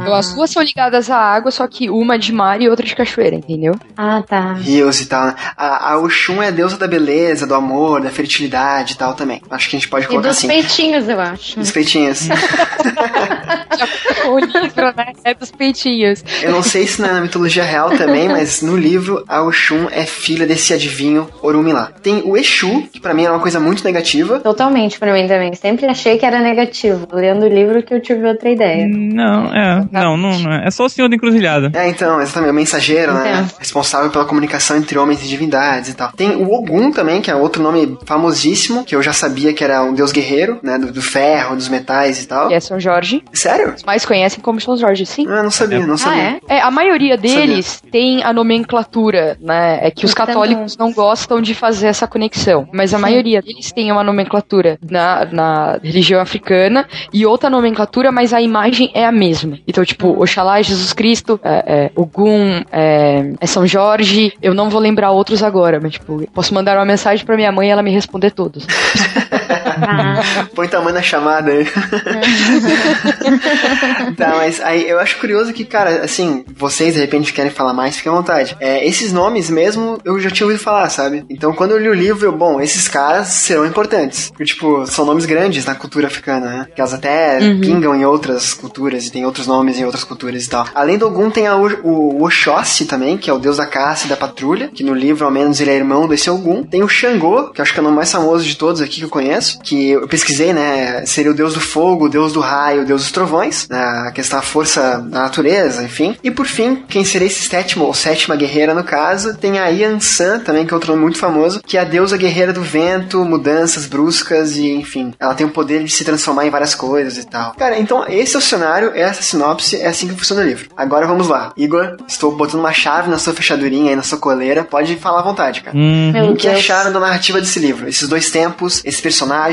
Então as duas são ligadas à água, só que uma é de mar e outra de cachoeira, entendeu? Ah, tá. Rios e tal, né? A, a Oxum é a deusa da beleza, do amor, da fertilidade e tal também. Acho que a gente pode E colocar dos assim. peitinhos, eu acho. Dos peitinhos. (laughs) o livro, né? É dos peitinhos. Eu não sei se na mitologia real também, mas no livro a Oxum é filha desse adivinho Orumilá. Tem o Exu, que pra mim era uma coisa muito negativa. Totalmente pra mim também. Sempre achei que era negativo. Lendo o livro que eu tive outra ideia. Não, é. Não, não, não é. É só o senhor da encruzilhada. É, então, exatamente, o mensageiro, né? Entendo. Responsável pela comunicação entre homens e divindades e tal. Tem o Ogum também, que é outro nome famosíssimo, que eu já sabia que era um deus guerreiro, né? Do, do ferro, dos metais e tal. Que é São Jorge. Sério? Os mais conhecem como São Jorge, sim. Ah, não sabia, não Ah, sabia. é? É, a maioria deles tem a nomenclatura, né? É que os católicos não gostam de fazer essa conexão. Mas a maioria deles tem uma nomenclatura na, na religião africana e outra nomenclatura, mas a imagem é a mesma. Então, tipo, Oxalá é Jesus Cristo, é, é Ogum, é, é São Jorge. Eu não vou lembrar outros agora, mas, tipo, posso mandar uma mensagem pra minha mãe e ela me responder todos. (laughs) (laughs) Põe tamanho na chamada aí. (laughs) tá, mas aí eu acho curioso que, cara, assim, vocês de repente querem falar mais, fiquem à vontade. É, esses nomes mesmo eu já tinha ouvido falar, sabe? Então quando eu li o livro, eu, bom, esses caras serão importantes. Porque, tipo, são nomes grandes na cultura africana, né? Que elas até pingam em outras culturas e tem outros nomes em outras culturas e tal. Além do Ogum, tem a, o, o Oxóssi também, que é o deus da caça e da patrulha, que no livro, ao menos, ele é irmão desse Ogum. Tem o Xangô, que eu acho que é o nome mais famoso de todos aqui que eu conheço, que eu pesquisei, né? Seria o deus do fogo, o deus do raio, o deus dos trovões, né, a questão da força da natureza, enfim. E por fim, quem seria esse sétimo, ou sétima guerreira no caso, tem a Yansan também, que é outro nome muito famoso, que é a deusa guerreira do vento, mudanças bruscas e, enfim, ela tem o poder de se transformar em várias coisas e tal. Cara, então esse é o cenário, essa sinopse, é assim que funciona o livro. Agora vamos lá. Igor, estou botando uma chave na sua fechadurinha aí, na sua coleira, pode falar à vontade, cara. Hum, meu O que Deus. acharam da narrativa desse livro? Esses dois tempos, esses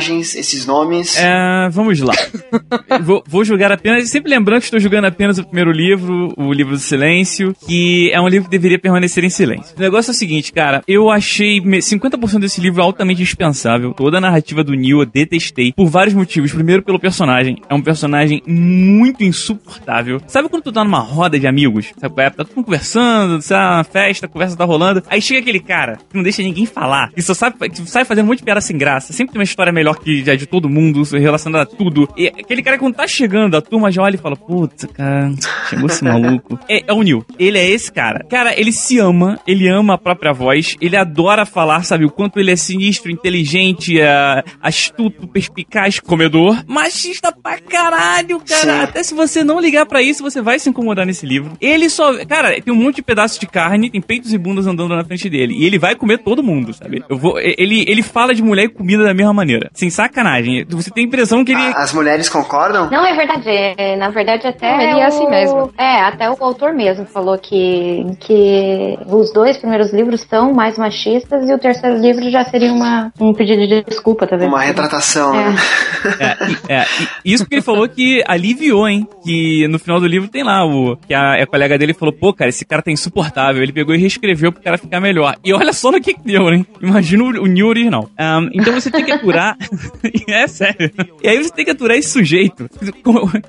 personagens, esses nomes. É, vamos lá. (laughs) vou, vou julgar apenas, sempre lembrando que estou julgando apenas o primeiro livro, o livro do silêncio, que é um livro que deveria permanecer em silêncio. O negócio é o seguinte, cara, eu achei me- 50% desse livro altamente dispensável. Toda a narrativa do Neil eu detestei por vários motivos. Primeiro, pelo personagem. É um personagem muito insuportável. Sabe quando tu tá numa roda de amigos? Sabe, é? tá todo mundo conversando, sabe, uma festa, a conversa tá rolando. Aí chega aquele cara que não deixa ninguém falar, que só sabe, que sai fazendo um monte de piada sem graça. Sempre tem uma história melhor melhor que já de todo mundo, relacionado a tudo. E aquele cara, quando tá chegando, a turma já olha e fala, putz, cara, chegou esse maluco. (laughs) É, é o Neil. Ele é esse cara. Cara, ele se ama, ele ama a própria voz, ele adora falar, sabe, o quanto ele é sinistro, inteligente, é, astuto, perspicaz, comedor. Machista pra caralho, cara. Sim. Até se você não ligar pra isso, você vai se incomodar nesse livro. Ele só. Cara, tem um monte de pedaços de carne, tem peitos e bundas andando na frente dele. E ele vai comer todo mundo, sabe? Eu vou, ele, ele fala de mulher e comida da mesma maneira. Sem sacanagem. Você tem a impressão que ele. A- As mulheres concordam? Não, é verdade. É, na verdade, até. Não, ele é assim o- mesmo. É, até o autor mesmo falou que, que os dois primeiros livros são mais machistas e o terceiro livro já seria uma, um pedido de desculpa, talvez. Uma retratação, É. né? É, é, isso porque ele falou que aliviou, hein? Que no final do livro tem lá o. Que a, a colega dele falou, pô, cara, esse cara tá insuportável. Ele pegou e reescreveu pro cara ficar melhor. E olha só no que que deu, né? Imagina o, o New original. Ahn, então você tem que aturar. (laughs) é sério. E aí você tem que aturar esse sujeito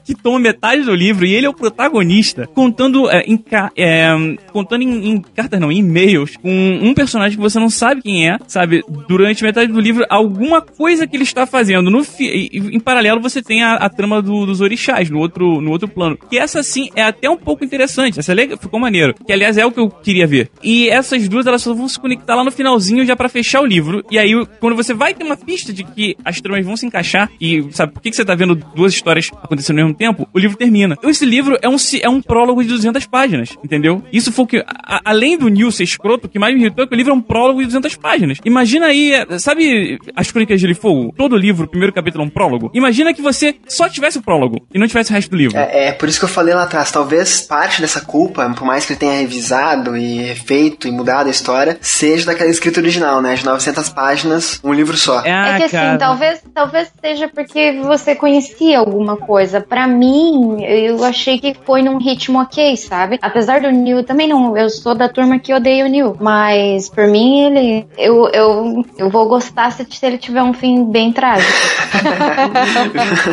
que toma metade do livro e ele é o protagonista, contando é, em, é, contando em, em cartas, não, em e-mails, com um personagem que você não sabe quem é, sabe? Durante metade do livro, alguma coisa que ele está fazendo. No fi- em paralelo, você tem a, a trama do- dos orixás no outro, no outro plano. Que essa sim é até um pouco interessante. Essa é legal, ficou maneiro. Que aliás é o que eu queria ver. E essas duas elas só vão se conectar lá no finalzinho já pra fechar o livro. E aí, quando você vai ter uma pista de que as tramas vão se encaixar e sabe por que, que você tá vendo duas histórias acontecendo ao mesmo tempo, o livro termina. Esse livro é um, é um prólogo de 200 páginas, entendeu? Isso foi o que, a- além do Neil ser escroto, o que mais me irritou é que o livro é um prólogo de 200 páginas. Imagina aí, é, sabe as Crônicas de Gelo Fogo? Todo livro, o primeiro capítulo é um prólogo. Imagina que você só tivesse o prólogo e não tivesse o resto do livro. É, é por isso que eu falei lá atrás, talvez parte dessa culpa, por mais que ele tenha revisado e refeito e mudado a história, seja daquela escrita original, né? De 900 páginas, um livro só. Ah, É que assim, cara. talvez, talvez seja porque você conhecia alguma coisa. Pra mim, eu achei que foi num ritmo ok, sabe? Apesar do Neil, também não, eu sou da turma que odeia o Neil, mas por mim ele, eu, eu, eu vou gostar se, se ele tiver um fim bem trágico. (laughs)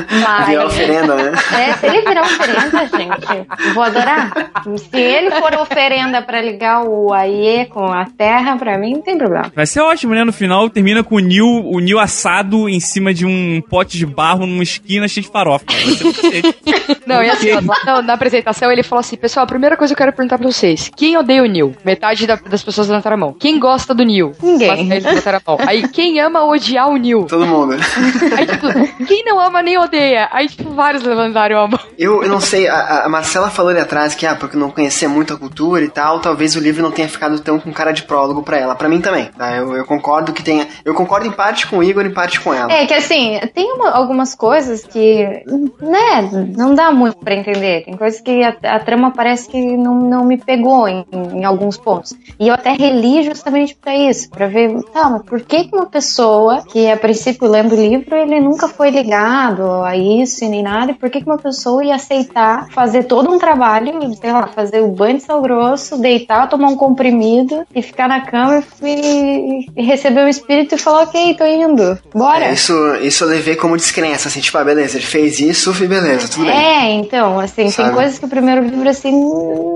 Virar mas, oferenda, né? é, se ele virar oferenda, gente, eu vou adorar. Se ele for oferenda pra ligar o AIE com a terra, pra mim não tem problema. Vai ser ótimo, né? No final termina com o Neil, o Neil assado em cima de um pote de barro numa esquina cheio de farofa. (laughs) Não, e assim, na, na apresentação ele falou assim: pessoal, a primeira coisa que eu quero perguntar pra vocês: quem odeia o Neil? Metade da- das pessoas levantaram a mão. Quem gosta do Neil? Ninguém. Levantaram a mão. Aí, quem ama odiar o Neil? Todo mundo. Aí, tipo, quem não ama nem odeia? Aí, tipo, vários levantaram a mão. Eu, eu não sei, a, a Marcela falou ali atrás que, ah, porque não conhecia muito a cultura e tal, talvez o livro não tenha ficado tão com cara de prólogo pra ela. Pra mim também, tá? Eu, eu concordo que tenha. Eu concordo em parte com o Igor e em parte com ela. É que assim, tem uma- algumas coisas que, né, não dá muito pra entender. Tem coisas que a, a trama parece que não, não me pegou em, em alguns pontos. E eu até reli justamente pra isso, pra ver, tá, mas por que que uma pessoa que a princípio lendo o livro, ele nunca foi ligado a isso e nem nada, e por que que uma pessoa ia aceitar fazer todo um trabalho, sei lá, fazer o banho de sal grosso, deitar, tomar um comprimido e ficar na cama e, e receber o espírito e falar, ok, tô indo, bora. É, isso, isso eu levei como descrença, assim, tipo, ah, beleza, ele fez isso e beleza, tudo bem. É, então, assim, Sabe? tem coisas que o primeiro livro, assim,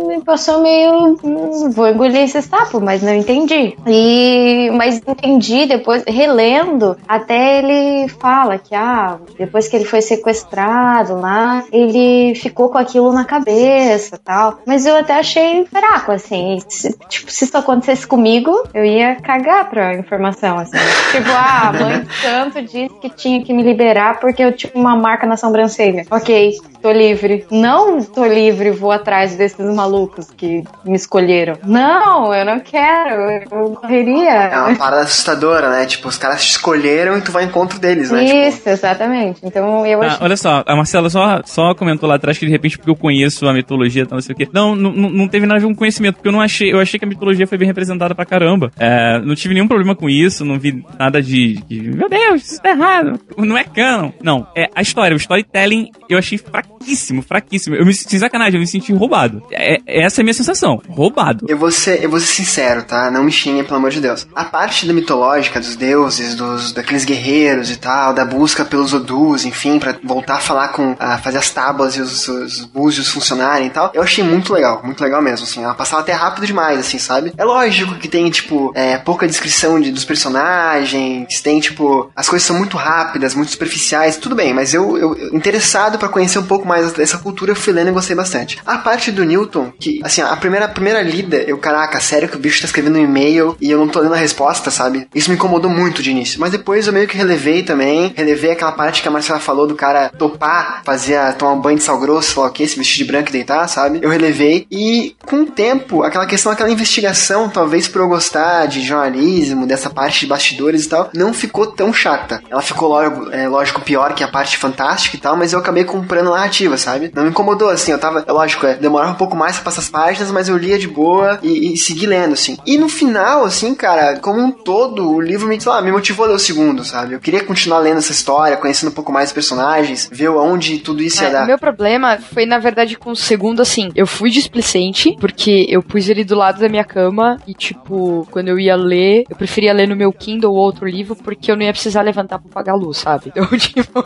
me passou meio. hum, Vou engolir esse sapo, mas não entendi. E. Mas entendi depois, relendo, até ele fala que, ah, depois que ele foi sequestrado lá, ele ficou com aquilo na cabeça tal. Mas eu até achei fraco, assim. Se, tipo, se isso acontecesse comigo, eu ia cagar pra informação, assim. Tipo, ah, (laughs) mãe santo disse que tinha que me liberar porque eu tinha uma marca na sobrancelha. Ok, tô livre. Não tô livre, vou atrás desses malucos que me escolheram. Não, eu não quero, eu É correria. uma parada assustadora, né? Tipo, os caras te escolheram e tu vai ao encontro deles, né? Tipo, Isso, exatamente. Então eu Ah, achei. olha só, a Marcela só, só comentou lá atrás que de repente porque eu conheço a mitologia, tal, não sei o quê. Não, não, não teve nada a ver com conhecimento, porque eu não achei, eu achei que a mitologia foi bem representada pra caramba. É, não tive nenhum problema com isso, não vi nada de, de, meu Deus, isso tá errado, não é canon. Não, é a história, o storytelling eu achei fraquíssimo, fraquíssimo. Eu me sem sacanagem, eu me senti roubado. É, essa é a minha sensação, roubado. Eu vou, ser, eu vou ser sincero, tá? Não me xinguem, pelo amor de Deus. A parte da mitológica, dos deuses, dos daqueles guerreiros e tal, da busca pelos Odus, enfim, pra voltar a falar com. a fazer as tábuas e os, os búzios funcionarem e tal, eu achei muito legal, muito legal mesmo, assim. Ela passava até rápido demais, assim, sabe? É lógico que tem, tipo, é, pouca descrição de, dos personagens, tem, tipo, as as coisas são muito rápidas, muito superficiais, tudo bem, mas eu, eu interessado pra conhecer um pouco mais dessa cultura, eu fui lendo e gostei bastante. A parte do Newton, que, assim, a primeira, a primeira lida, eu, caraca, sério que o bicho tá escrevendo um e-mail e eu não tô lendo a resposta, sabe? Isso me incomodou muito de início. Mas depois eu meio que relevei também, relevei aquela parte que a Marcela falou do cara topar, fazia, tomar um banho de sal grosso, falar, ok, se vestir de branco e deitar, sabe? Eu relevei e com o tempo, aquela questão, aquela investigação, talvez por eu gostar de jornalismo, dessa parte de bastidores e tal, não ficou tão chata. Ela ficou, lógico, é, lógico pior que a parte fantástica e tal, mas eu acabei comprando a narrativa, sabe? Não me incomodou, assim, eu tava, é lógico, é, demorava um pouco mais pra passar as páginas, mas eu lia de boa e, e segui lendo, assim. E no final, assim, cara, como um todo, o livro me, sei lá, me motivou a ler o segundo, sabe? Eu queria continuar lendo essa história, conhecendo um pouco mais os personagens, ver aonde tudo isso ia É, dar. o meu problema foi, na verdade, com o segundo, assim. Eu fui displicente, porque eu pus ele do lado da minha cama e, tipo, quando eu ia ler, eu preferia ler no meu Kindle ou outro livro, porque eu não ia precisar levantar pra pagar a luz, sabe? (laughs) Então, tipo,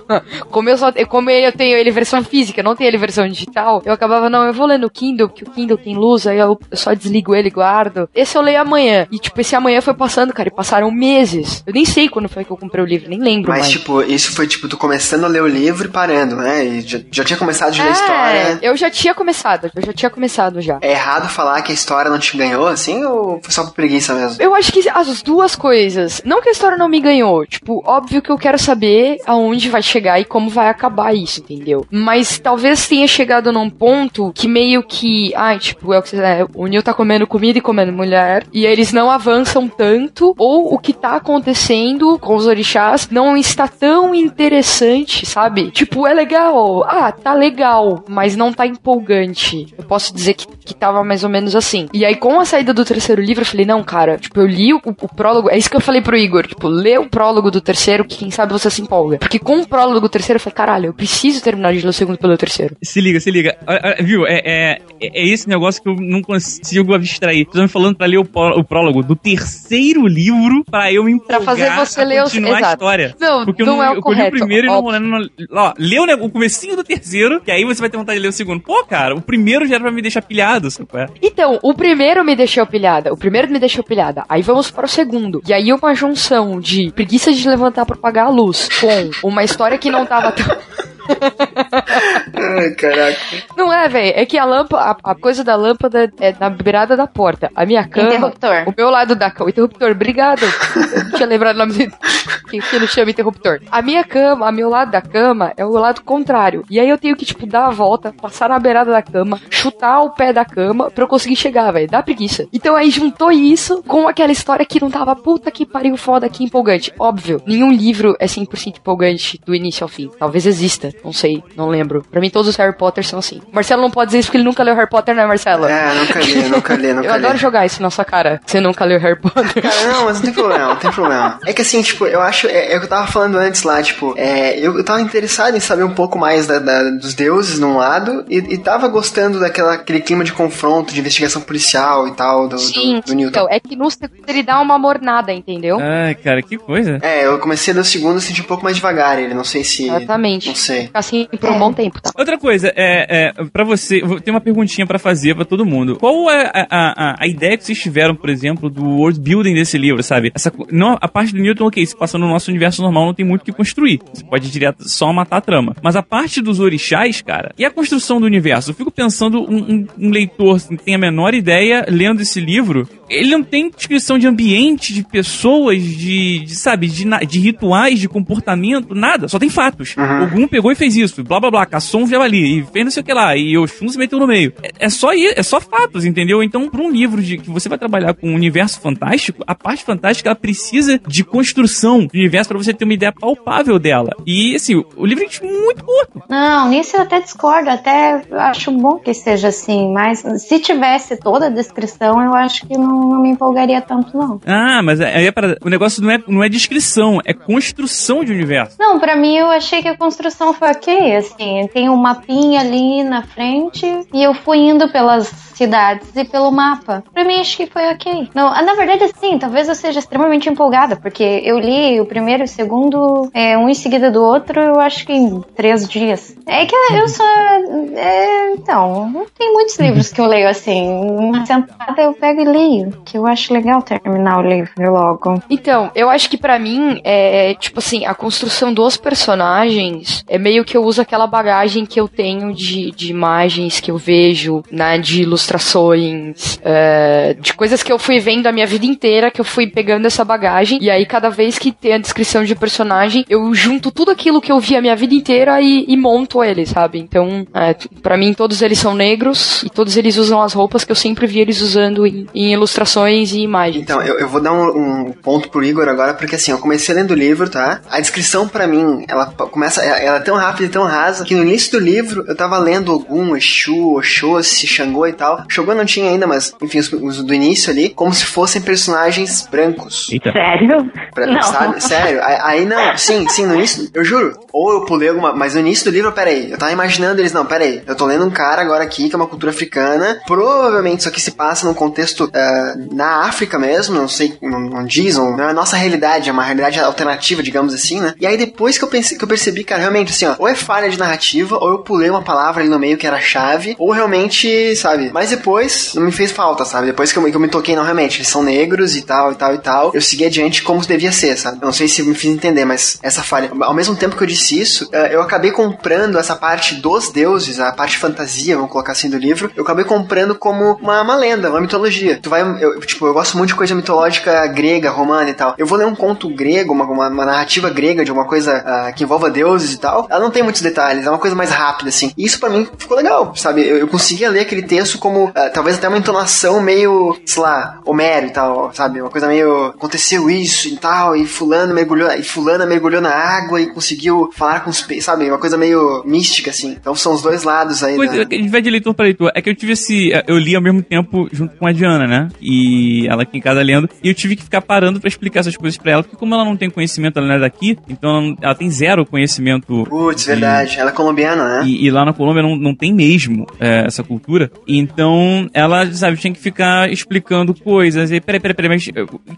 como eu só como eu tenho ele versão física, não tenho ele versão digital, eu acabava, não, eu vou ler no Kindle, porque o Kindle tem luz, aí eu, eu só desligo ele e guardo. Esse eu leio amanhã. E, tipo, esse amanhã foi passando, cara, e passaram meses. Eu nem sei quando foi que eu comprei o livro, nem lembro Mas, mais. tipo, isso foi, tipo, tu começando a ler o livro e parando, né? E já, já tinha começado de ler a É, história. eu já tinha começado, eu já tinha começado já. É errado falar que a história não te ganhou, assim, ou foi só por preguiça mesmo? Eu acho que as duas coisas. Não que a história não me ganhou. Tipo, óbvio que eu quero saber aonde vai chegar e como vai acabar isso, entendeu? Mas talvez tenha chegado num ponto que meio que. Ai, tipo, é o que é, o Neil tá comendo comida e comendo mulher. E eles não avançam tanto. Ou o que tá acontecendo com os orixás não está tão interessante, sabe? Tipo, é legal. Ah, tá legal. Mas não tá empolgante. Eu posso dizer que, que tava mais ou menos assim. E aí, com a saída do terceiro livro, eu falei, não, cara, tipo, eu li o, o prólogo. É isso que eu falei pro Igor. Tipo, lê o prólogo do terceiro, que quem sabe você se empolga. Porque com o prólogo do terceiro, eu falei, caralho, eu preciso terminar de ler o segundo pelo terceiro. Se liga, se liga. Olha, olha, Viu? É, é, é esse negócio que eu não consigo abstrair. Tô me falando pra ler o, pró- o prólogo do terceiro livro pra eu me empolgar Pra fazer você ler os- continuar a história. Não, Porque não eu não, é o eu li correto, o primeiro e não, óbvio. não, não Ó, lê o, ne- o comecinho do terceiro, que aí você vai ter vontade de ler o segundo. Pô, cara, o primeiro já era pra me deixar pilhado, sabe é? Então, o primeiro me deixou pilhada. O primeiro me deixou pilhada. Aí vamos para o segundo. E aí uma junção de preguiça de levantar pra pagar a luz com uma história que não tava tão. Ai, caraca. Não é, velho. É que a lâmpada, a, a coisa da lâmpada é na beirada da porta. A minha cama. Interruptor. O meu lado da cama. O interruptor, obrigado. Eu tinha lembrado o nome dele. Que, que não chama interruptor. A minha cama, a meu lado da cama, é o lado contrário. E aí eu tenho que, tipo, dar a volta, passar na beirada da cama, chutar o pé da cama pra eu conseguir chegar, velho. Dá preguiça. Então aí juntou isso com aquela história que não tava puta que pariu foda, que empolgante. Óbvio, nenhum livro é 100% empolgante do início ao fim. Talvez exista, não sei, não lembro. Pra mim todos os Harry Potter são assim. Marcelo não pode dizer isso porque ele nunca leu Harry Potter, né, Marcelo? É, nunca li, nunca li, nunca Eu li. adoro jogar isso na sua cara. Você nunca leu Harry Potter. Cara, não, mas não tem problema, não tem problema. É que assim, tipo, eu acho, é, é o que eu tava falando antes lá, tipo, é, eu, eu tava interessado em saber um pouco mais da, da- dos deuses num lado e, e tava gostando daquela aquele clima de confronto, de investigação policial e tal, do, Sim, do, do Newton. então, é que no segundo ele dá uma mornada, entendeu? Ai, cara, que coisa. É, eu comecei a ler o segundo e senti um pouco mais devagar ele, não sei se... Exatamente. Não sei. Fica assim por um bom tempo, tá? Outra coisa, é, é para você, vou ter uma perguntinha pra fazer pra todo mundo. Qual é a, a, a- ideia que vocês tiveram, por exemplo, do world building desse livro, sabe? Essa, não, a parte do Newton, ok, se passa no nosso universo normal, não tem muito o que construir. Você pode ir direto só matar a trama. Mas a parte dos orixás, cara, e a construção do universo? Eu fico pensando, um, um- um leitor que tem a menor ideia, lendo esse livro, ele não tem descrição de ambiente, de pessoas, de, de, sabe, de, de rituais, de comportamento, nada. Só tem fatos. Ogum pegou e fez isso, blá blá blá, caçou um javali, e fez não sei o que lá, e Oxum se meteu no meio. É, é só é só fatos, entendeu? Então, pra um livro de que você vai trabalhar com um universo fantástico, a parte fantástica ela precisa de construção do universo pra você ter uma ideia palpável dela. E assim, o, livro é muito curto. Não, nisso eu até discordo, até acho bom que seja assim, mas se tivesse toda a descrição, eu acho que não, não me empolgaria tanto, não. Ah, mas aí é pra, o negócio não é, não é descrição, é construção de universo. Não, pra mim eu achei que a construção foi ok, assim, tem um mapinha ali na frente e eu fui indo pelas cidades e pelo mapa. Pra mim, acho que foi ok. Não, ah, na verdade, sim, talvez eu seja extremamente empolgada, porque eu li o primeiro e o segundo, é, um em seguida do outro, eu acho que em três dias. É que eu só. É, então, tem muitos livros que eu leio assim. Uma sentada eu pego e leio, que eu acho legal terminar o livro logo. Então, eu acho que pra mim, é tipo assim, a construção dos personagens é meio que eu uso aquela bagagem que eu tenho de, de imagens que eu vejo, né, de ilustrações, é, de coisas que eu fui vendo a minha vida inteira, que eu fui pegando essa bagagem, e aí cada vez que tem a descrição de personagem, eu junto tudo aquilo que eu vi a minha vida inteira e, e monto ele, sabe? Então, é, para mim, todos eles são negros e todos eles usam as roupas que eu sempre vi eles usando em, em ilustrações e imagens. Então, eu, eu vou dar um, um ponto pro Igor agora, porque assim, eu comecei lendo o livro, tá? A descrição pra mim, ela começa, ela ela é tão rápida e tão rasa, que no início do livro eu tava lendo Ogum, Exu, Oxóssi, Xangô e tal. Xangô não tinha ainda, mas enfim, os, os do início ali, como se fossem personagens brancos. Eita. Sério? Pra- Não. Sabe? Sério. Aí, aí não, sim, sim, no início, eu juro. Ou eu pulei alguma. Mas no início do livro, peraí. Eu tava imaginando eles, não, peraí. Eu tô lendo um cara agora aqui, que é uma cultura africana. Provavelmente isso aqui se passa num contexto ah, na África mesmo, não sei, não, não diz, não, não é a nossa realidade, é uma realidade alternativa, digamos assim, né? E aí depois que eu, pensei, que eu percebi, cara, realmente, assim, ó, ou é falha de narrativa, ou eu pulei uma palavra ali no meio que era chave, ou realmente, sabe? Mas depois não me fez falta, sabe? Depois que eu, me- que eu me toquei, não, realmente, eles são negros e tal, e tal, e tal, eu segui adiante como devia ser, sabe? Eu não sei se me fiz entender, mas essa falha. Ao mesmo tempo que eu disse isso, eh, eu acabei comprando essa parte dos deuses, a parte fantasia, vamos colocar assim, do livro, eu acabei comprando como uma, uma lenda, uma mitologia. Tu vai, eu, tipo, eu gosto muito de coisa mitológica grega, romana e tal. Eu vou ler um conto grego, uma, uma, uma narrativa grega de uma coisa ah, que envolva deuses e tal. Ela não tem muitos detalhes, é uma coisa mais rápida, assim. E isso pra mim ficou legal, sabe? Eu, eu conseguia ler aquele texto como, ah, talvez até uma entonação meio, sei lá, Homero e tal, sabe? Uma coisa meio, aconteceu isso e tal, e fulano mergulhou, e fulana mergulhou na água e conseguiu falar com os peixes, sabe? Uma coisa meio mística, assim. Então são os dois lados aí. Pois é, gente vai de leitor pra leitor. É que eu tive esse. Eu li ao mesmo tempo junto com a Diana, né? E ela aqui em casa lendo. E eu tive que ficar parando pra explicar essas coisas pra ela. Porque como ela não tem conhecimento, ela não é daqui. Então ela, tem zero conhecimento. Putz, de- verdade. Ela é colombiana, né? E, e lá na Colômbia não, não tem mesmo é, essa cultura. Então, ela, sabe, tinha que ficar explicando coisas. E, peraí, peraí, peraí, mas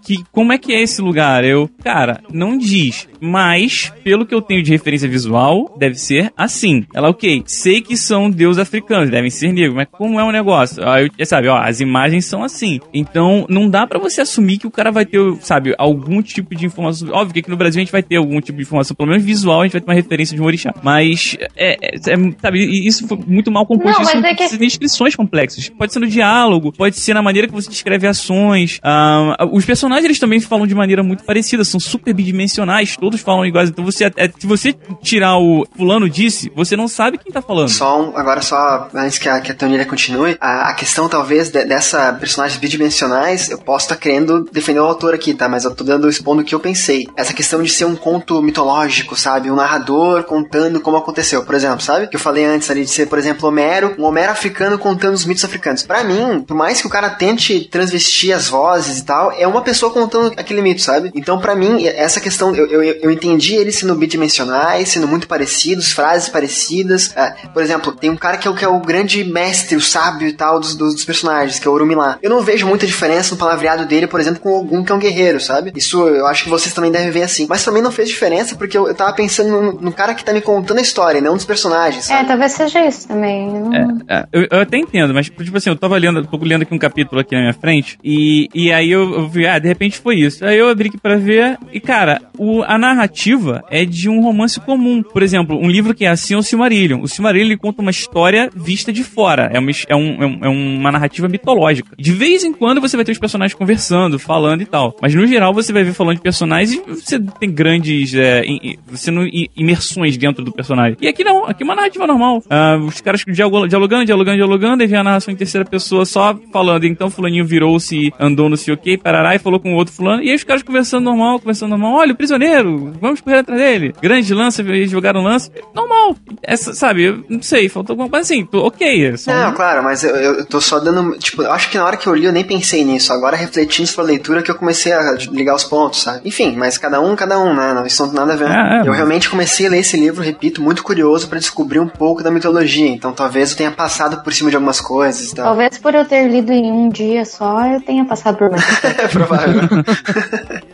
que, como é que é esse lugar? Eu, cara, não diz. Mas, pelo que eu tenho de referência visual, deve ser assim. Ela, ok, sei que são deuses africanos, devem ser negros, mas como é o negócio? Aí, sabe, ó, as imagens são assim. Então, não dá pra você assumir que o cara vai ter, sabe, algum tipo de informação. Óbvio que aqui no Brasil a gente vai ter algum tipo de informação, pelo menos visual, a gente vai ter uma referência de um Mas, é, é, é, sabe, isso foi muito mal composto. Não, isso mas não é que- de descrições complexas. Pode ser no diálogo, pode ser na maneira que você descreve ações. Ah, os personagens, eles também falam de maneira muito parecida, são super bidimensionais, todos falam iguais. Então, você, é, se você tirar o fulano disse, você não sabe quem tá falando. Só um, agora só, antes que a, que a Tonilha continue, a, a questão talvez de- dessa personagens bidimensionais, eu posso estar querendo defender o autor aqui, tá? Mas eu tô dando, expondo o que eu pensei. Essa questão de ser um conto mitológico, sabe? Um narrador contando como aconteceu, por exemplo, sabe? Que eu falei antes ali de ser, por exemplo, Homero, um Homero africano contando os mitos africanos. Pra mim, por mais que o cara tente transvestir as vozes e tal, é uma pessoa contando aquele mito, sabe? Então, pra mim, essa questão, eu, eu, eu entendi eles sendo bidimensionais, sendo muito parecidos, frases parecidas. Ah, por exemplo, tem um cara que é, o, que é o grande mestre, o sábio e tal dos, dos, dos personagens, que é o Urumilá. Eu não vejo muita diferença no palavreado dele, por exemplo, com algum que é um guerreiro, sabe? Isso eu acho que vocês também devem ver assim. Mas também não fez diferença porque eu, eu tava pensando no, no cara que tá me contando a história, não dos personagens, É, sabe? talvez seja isso também. É, eu, eu até entendo, mas tipo assim, eu tava lendo, tô lendo aqui um capítulo aqui na minha frente, e, e aí eu, eu vi, ah, de repente foi isso. Aí eu abri aqui pra ver, e cara, o, a narrativa é de um romance comum. Por exemplo, um livro que é assim é o Silmarillion. O Silmarillion ele conta uma história vista de fora, é uma, é, um, é, um- é uma narrativa mitológica. De vez em quando você vai ter os personagens conversando, falando e tal, mas no geral você vai ver falando de personagens e você tem grandes é, im- você não, imersões dentro do personagem. E aqui não, aqui é uma narrativa normal. Ah, os caras dialogando, dialogando, dialogando, e vem a narração em terceira pessoa só falando. Então fulaninho virou-se, andou no sei o que, parará, e falou com o outro fulano. E aí os caras conversando normal, conversando normal. Olha, o prisioneiro, vamos correr atrás dele. Grande lança, eles jogaram lança. Normal. Essa, sabe, eu não sei, faltou alguma coisa assim. Tô, ok, é só Não, claro, mas eu, eu tô só dando. Tipo, eu acho que na hora que eu li eu nem pensei nisso. Agora, refletindo sobre a leitura, que eu comecei a ligar os pontos, sabe? Enfim, mas cada um, cada um, né? Não, isso não tem nada a ver. É, é, eu mas- realmente comecei a ler esse livro, repito, muito curioso pra descobrir um pouco da mitologia. Então talvez eu tenha passado por cima de algumas coisas. tal. Talvez por eu ter lido em um dia só, eu tenha passado por mais. (laughs) É provável. (laughs)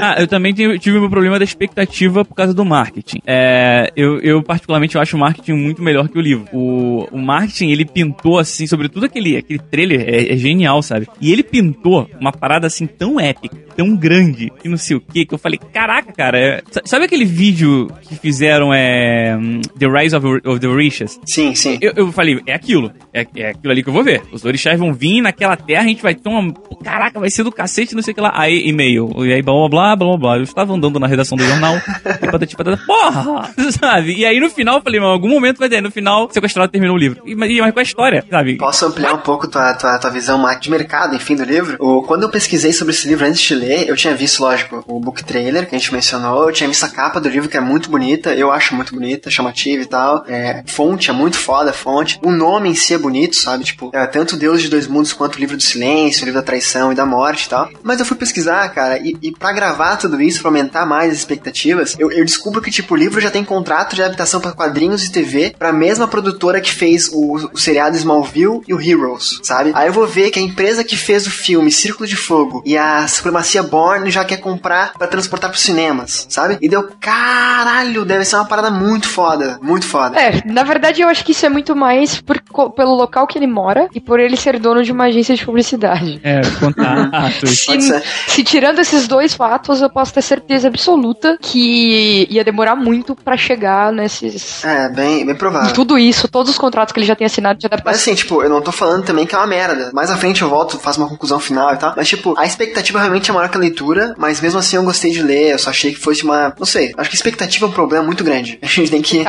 Ah, eu também tive, tive meu problema da expectativa por causa do marketing. É, eu, eu, particularmente, eu acho o marketing muito melhor que o livro. O, o marketing, ele pintou, assim, sobretudo aquele, aquele trailer, é, é genial, sabe? E ele pintou uma parada, assim, tão épica, tão grande, e não sei o que, que eu falei, caraca, cara, é- sa- sabe aquele vídeo que fizeram, é, hum, The Rise of, of the Orishas? Sim, sim. Eu, eu falei, é aquilo. É, é aquilo ali que eu vou ver. Os orixás vão vir naquela terra, a gente vai ter uma. Caraca, vai ser do cacete, não sei o que lá. Aí, e-mail. E aí, blá blá blá blá blá. Eu estava andando na redação do jornal. (laughs) e patati patata. Porra! (laughs) Sabe? E aí no final eu falei, mas em algum momento vai ter. No final, sequestrado terminou o livro. E, mas, mas com a história, sabe? Posso ampliar um pouco tua, tua, tua visão de mercado, enfim, do livro? O, quando eu pesquisei sobre esse livro antes de ler, eu tinha visto, lógico, o book trailer que a gente mencionou, eu tinha visto a capa do livro que é muito bonita, eu acho muito bonita, chamativa e tal. É, fonte é muito foda, a fonte. O nome em si é bonito, sabe? Tipo, é, tanto Deus de Dois Mundos quanto o livro do silêncio, o livro da traição e da morte e tal. Mas eu fui pesquisar, cara, e, e pra gravar tudo isso, pra aumentar mais as expectativas, eu, eu descubro que, tipo, o livro já tem contrato de adaptação pra quadrinhos e TV pra mesma produtora que fez o, o seriado Smallville e o Heroes, sabe? Aí eu vou ver que a empresa que fez o filme Círculo de Fogo e a Supremacia Born já quer comprar pra transportar pros cinemas, sabe? E deu, caralho, deve ser uma parada muito foda, muito foda. É, na verdade eu acho que isso é muito mais por pelo local que ele mora e por ele ser dono de uma agência de publicidade. É, contatos. (laughs) Se, se tirando esses dois fatos, eu posso ter certeza absoluta que ia demorar muito pra chegar nesses. É, bem, bem em provável. tudo isso, todos os contratos que ele já tem assinado de Mas adaptação. assim, tipo, eu não tô falando também que é uma merda. Mais à frente eu volto, faço uma conclusão final e tal. Mas, tipo, a expectativa realmente é maior que a leitura, mas mesmo assim eu gostei de ler, eu só achei que fosse uma. Não sei, acho que a expectativa é um problema muito grande. (laughs) A gente tem que.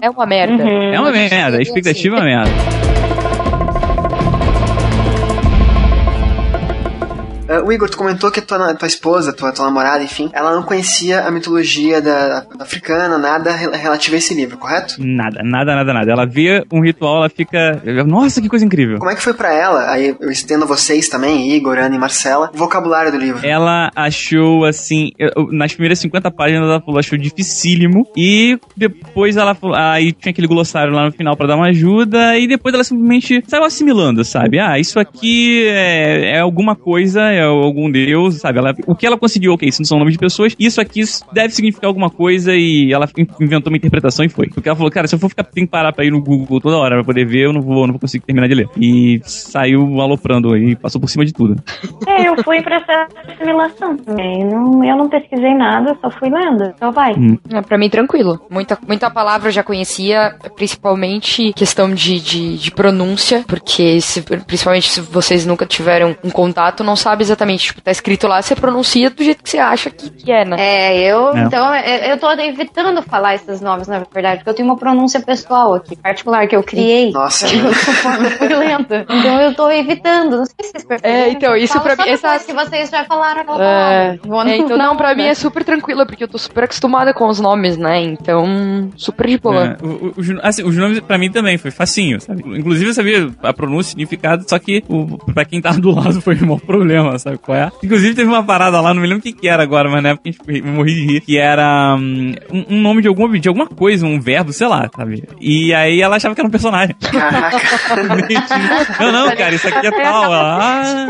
É uma merda. É uma merda, a expectativa é uma merda. Ah, o Igor, tu comentou que a tua, tua esposa, tua, tua namorada, enfim, ela não conhecia a mitologia da, da africana, nada rel- relativo a esse livro, correto? Nada, nada, nada, nada. Ela vê um ritual, ela fica. Nossa, que coisa incrível. Como é que foi pra ela? Aí eu estendo vocês também, Igor, Ana e Marcela, o vocabulário do livro. Ela achou assim, nas primeiras 50 páginas ela falou, achou dificílimo. E depois ela falou, aí tinha aquele glossário lá no final pra dar uma ajuda. E depois ela simplesmente saiu assimilando, sabe? Ah, isso aqui é, é alguma coisa, é algum deus, sabe? Ela, o que ela conseguiu, ok, isso não são nomes de pessoas. Isso aqui deve significar alguma coisa. E ela inventou uma interpretação e foi. Porque ela falou, cara, se eu for ficar, tem que parar pra ir no Google toda hora pra poder ver, eu não vou, não vou conseguir terminar de ler. E saiu aloprando e passou por cima de tudo. É, eu fui pra essa assimilação também. Não, eu não pesquisei nada, só fui lendo. Então vai. É, pra mim, tranquilo. Muita, muita palavra eu já conhecia, principalmente questão de, de, de pronúncia, porque se- principalmente se vocês nunca tiveram um contato, não sabe exatamente, tipo, tá escrito lá, você pronuncia do jeito que você acha que, que é, né? É, eu, É. então, eu eu tô evitando falar esses nomes, na verdade, porque eu tenho uma pronúncia pessoal aqui, particular, que eu criei. Nossa. (laughs) Eu fui lenta. Então eu tô evitando. Não sei se vocês perceberam. É, então, isso pra só mim- essa- que vocês já falaram aquela É, palavra. É, então não, pra né? mim é super tranquila, porque eu tô super acostumada com os nomes, né? Então, super de boa. É, o- o- os, assim, os nomes pra mim também foi facinho, sabe? Inclusive eu sabia a pronúncia, o significado, só que o, pra quem tava do lado foi o maior problema, sabe qual é? Inclusive teve uma parada lá, não me lembro o que que era agora, mas na época a gente eu morri de rir, que era hum, um, um nome de alguma, de alguma coisa, um verbo, sei lá, sabe? E aí ela achava que era um personagem. Caraca. (laughs) não, não, cara, isso aqui é tal. Ela, ah,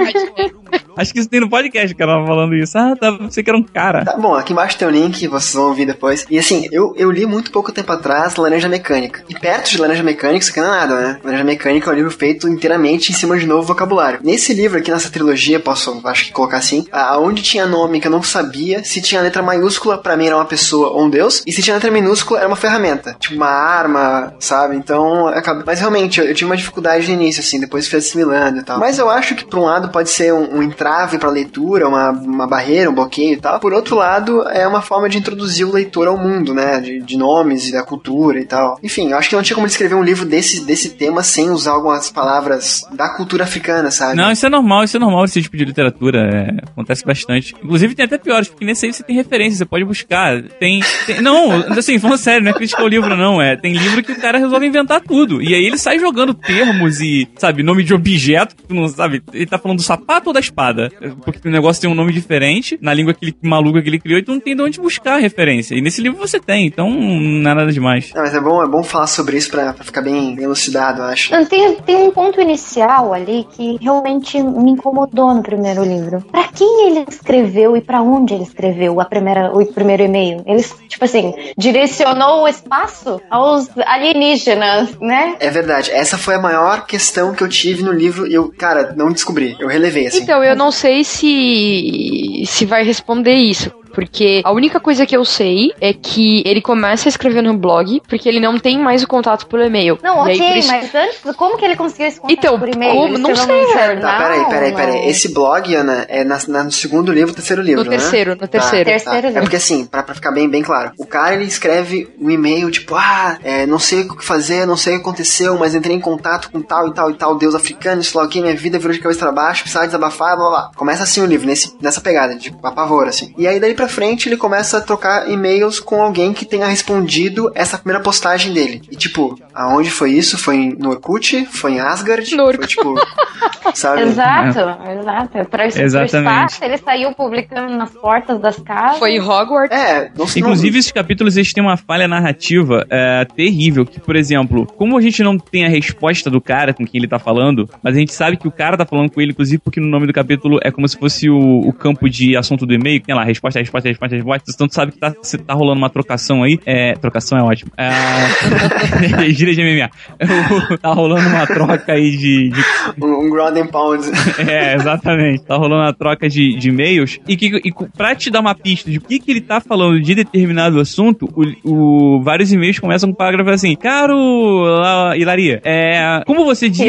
acho que isso tem no podcast que ela tava falando isso. Ah, tá, você que era um cara. Tá bom, aqui embaixo tem o link, vocês vão ouvir depois. E assim, eu, eu li muito pouco tempo atrás Laranja Mecânica. E perto de Laranja Mecânica, isso aqui não é nada, né? Laranja Mecânica é um livro feito inteiramente em cima de novo vocabulário. Nesse livro aqui, nessa trilogia, posso, acho que colocar assim, aonde tinha nome que eu não sabia, se tinha letra maiúscula, pra mim era uma pessoa ou um deus, e se tinha letra minúscula, era uma ferramenta. Tipo uma arma, sabe? Então, acaba... mas realmente, eu, eu tive uma dificuldade no início, assim, depois fui assimilando e tal. Mas eu acho que, por um lado, pode ser um, um entrave pra leitura, uma, uma barreira, um bloqueio e tal. Por outro lado, é uma forma de introduzir o leitor ao mundo, né? De, de nomes e da cultura e tal. Enfim, eu acho que não tinha como escrever um livro desse, desse tema sem usar algumas palavras da cultura africana, sabe? Não, isso é normal, isso é normal esse tipo de literatura. É, acontece bastante. Inclusive tem até piores, porque nesse aí você tem referência, você pode buscar. Tem. tem- não, assim, falando sério, não é crítica ao livro, não. É, tem livro que o cara resolve inventar tudo. E aí ele sai jogando termos e, sabe, nome de objeto, que tu não sabe. Ele tá falando do sapato ou das espada. Porque o negócio tem um nome diferente, na língua aquele maluco que ele criou, e tu não tem de onde buscar a referência. E nesse livro você tem, então não é nada demais. Não, mas é bom, é bom falar sobre isso pra, pra ficar bem bem elucidado, eu acho. Tem, tem um ponto inicial ali que realmente me incomodou no primeiro livro. Pra quem ele escreveu e pra onde ele escreveu a primeira, o primeiro e-mail? Ele, tipo assim, direcionou o espaço aos alienígenas, né? É verdade, essa foi a maior questão que eu tive no livro e eu, cara, não descobri. Eu relevei, assim. Então, eu não sei se se vai responder isso. Porque a única coisa que eu sei é que ele começa a escrever no blog, porque ele não tem mais o contato pelo e-mail. Não, E ok, por isso- mas antes, como que ele conseguiu esse contato Então, por e-mail? como? Ele Não sei, velho. Tá, peraí, peraí, peraí. não? Esse blog, Ana, é na, na- no segundo livro, terceiro livro, No né? terceiro, no Tá, terceiro. Terceiro É livro. porque assim, pra, pra ficar bem, bem claro, o cara ele escreve um e-mail tipo, ah, é, não sei o que fazer, não sei o que aconteceu, mas entrei em contato com tal e tal e tal deus africano, isso lá, ok, minha vida virou de cabeça pra baixo, precisava desabafar, blá blá blá. Começa assim o livro, nesse, nessa pegada, de apavor, assim. E aí daí pra frente ele começa a trocar e-mails com alguém que tenha respondido essa primeira postagem dele. E tipo, aonde foi isso? Foi no Orkut? Foi em Asgard? No Orkut. Foi tipo, sabe? Exato, exato. Pra Exatamente. espaço, ele saiu publicando nas portas das casas. Foi em Hogwarts. É, não sei. Inclusive, esses capítulos eles têm uma falha narrativa é, terrível. Que, por exemplo, como a gente não tem a resposta do cara com quem ele tá falando, mas a gente sabe que o cara tá falando com ele, inclusive porque no nome do capítulo é como se fosse o, o campo de assunto do e-mail, que tem lá, resposta, resposta, resposta, resposta. Então tu sabe que tá, se tá rolando uma trocação aí. É, trocação é ótimo. É, (laughs) gíria de MMA. (laughs) tá rolando uma troca aí de- de Um, um ground and pound. (laughs) é, exatamente. Tá rolando uma troca de, de e-mails. E, que, e pra te dar uma pista de o que, que ele tá falando de determinado assunto, o, o- vários e-mails começam com um parágrafo assim: Caro La- Hilaria, é, como você disse.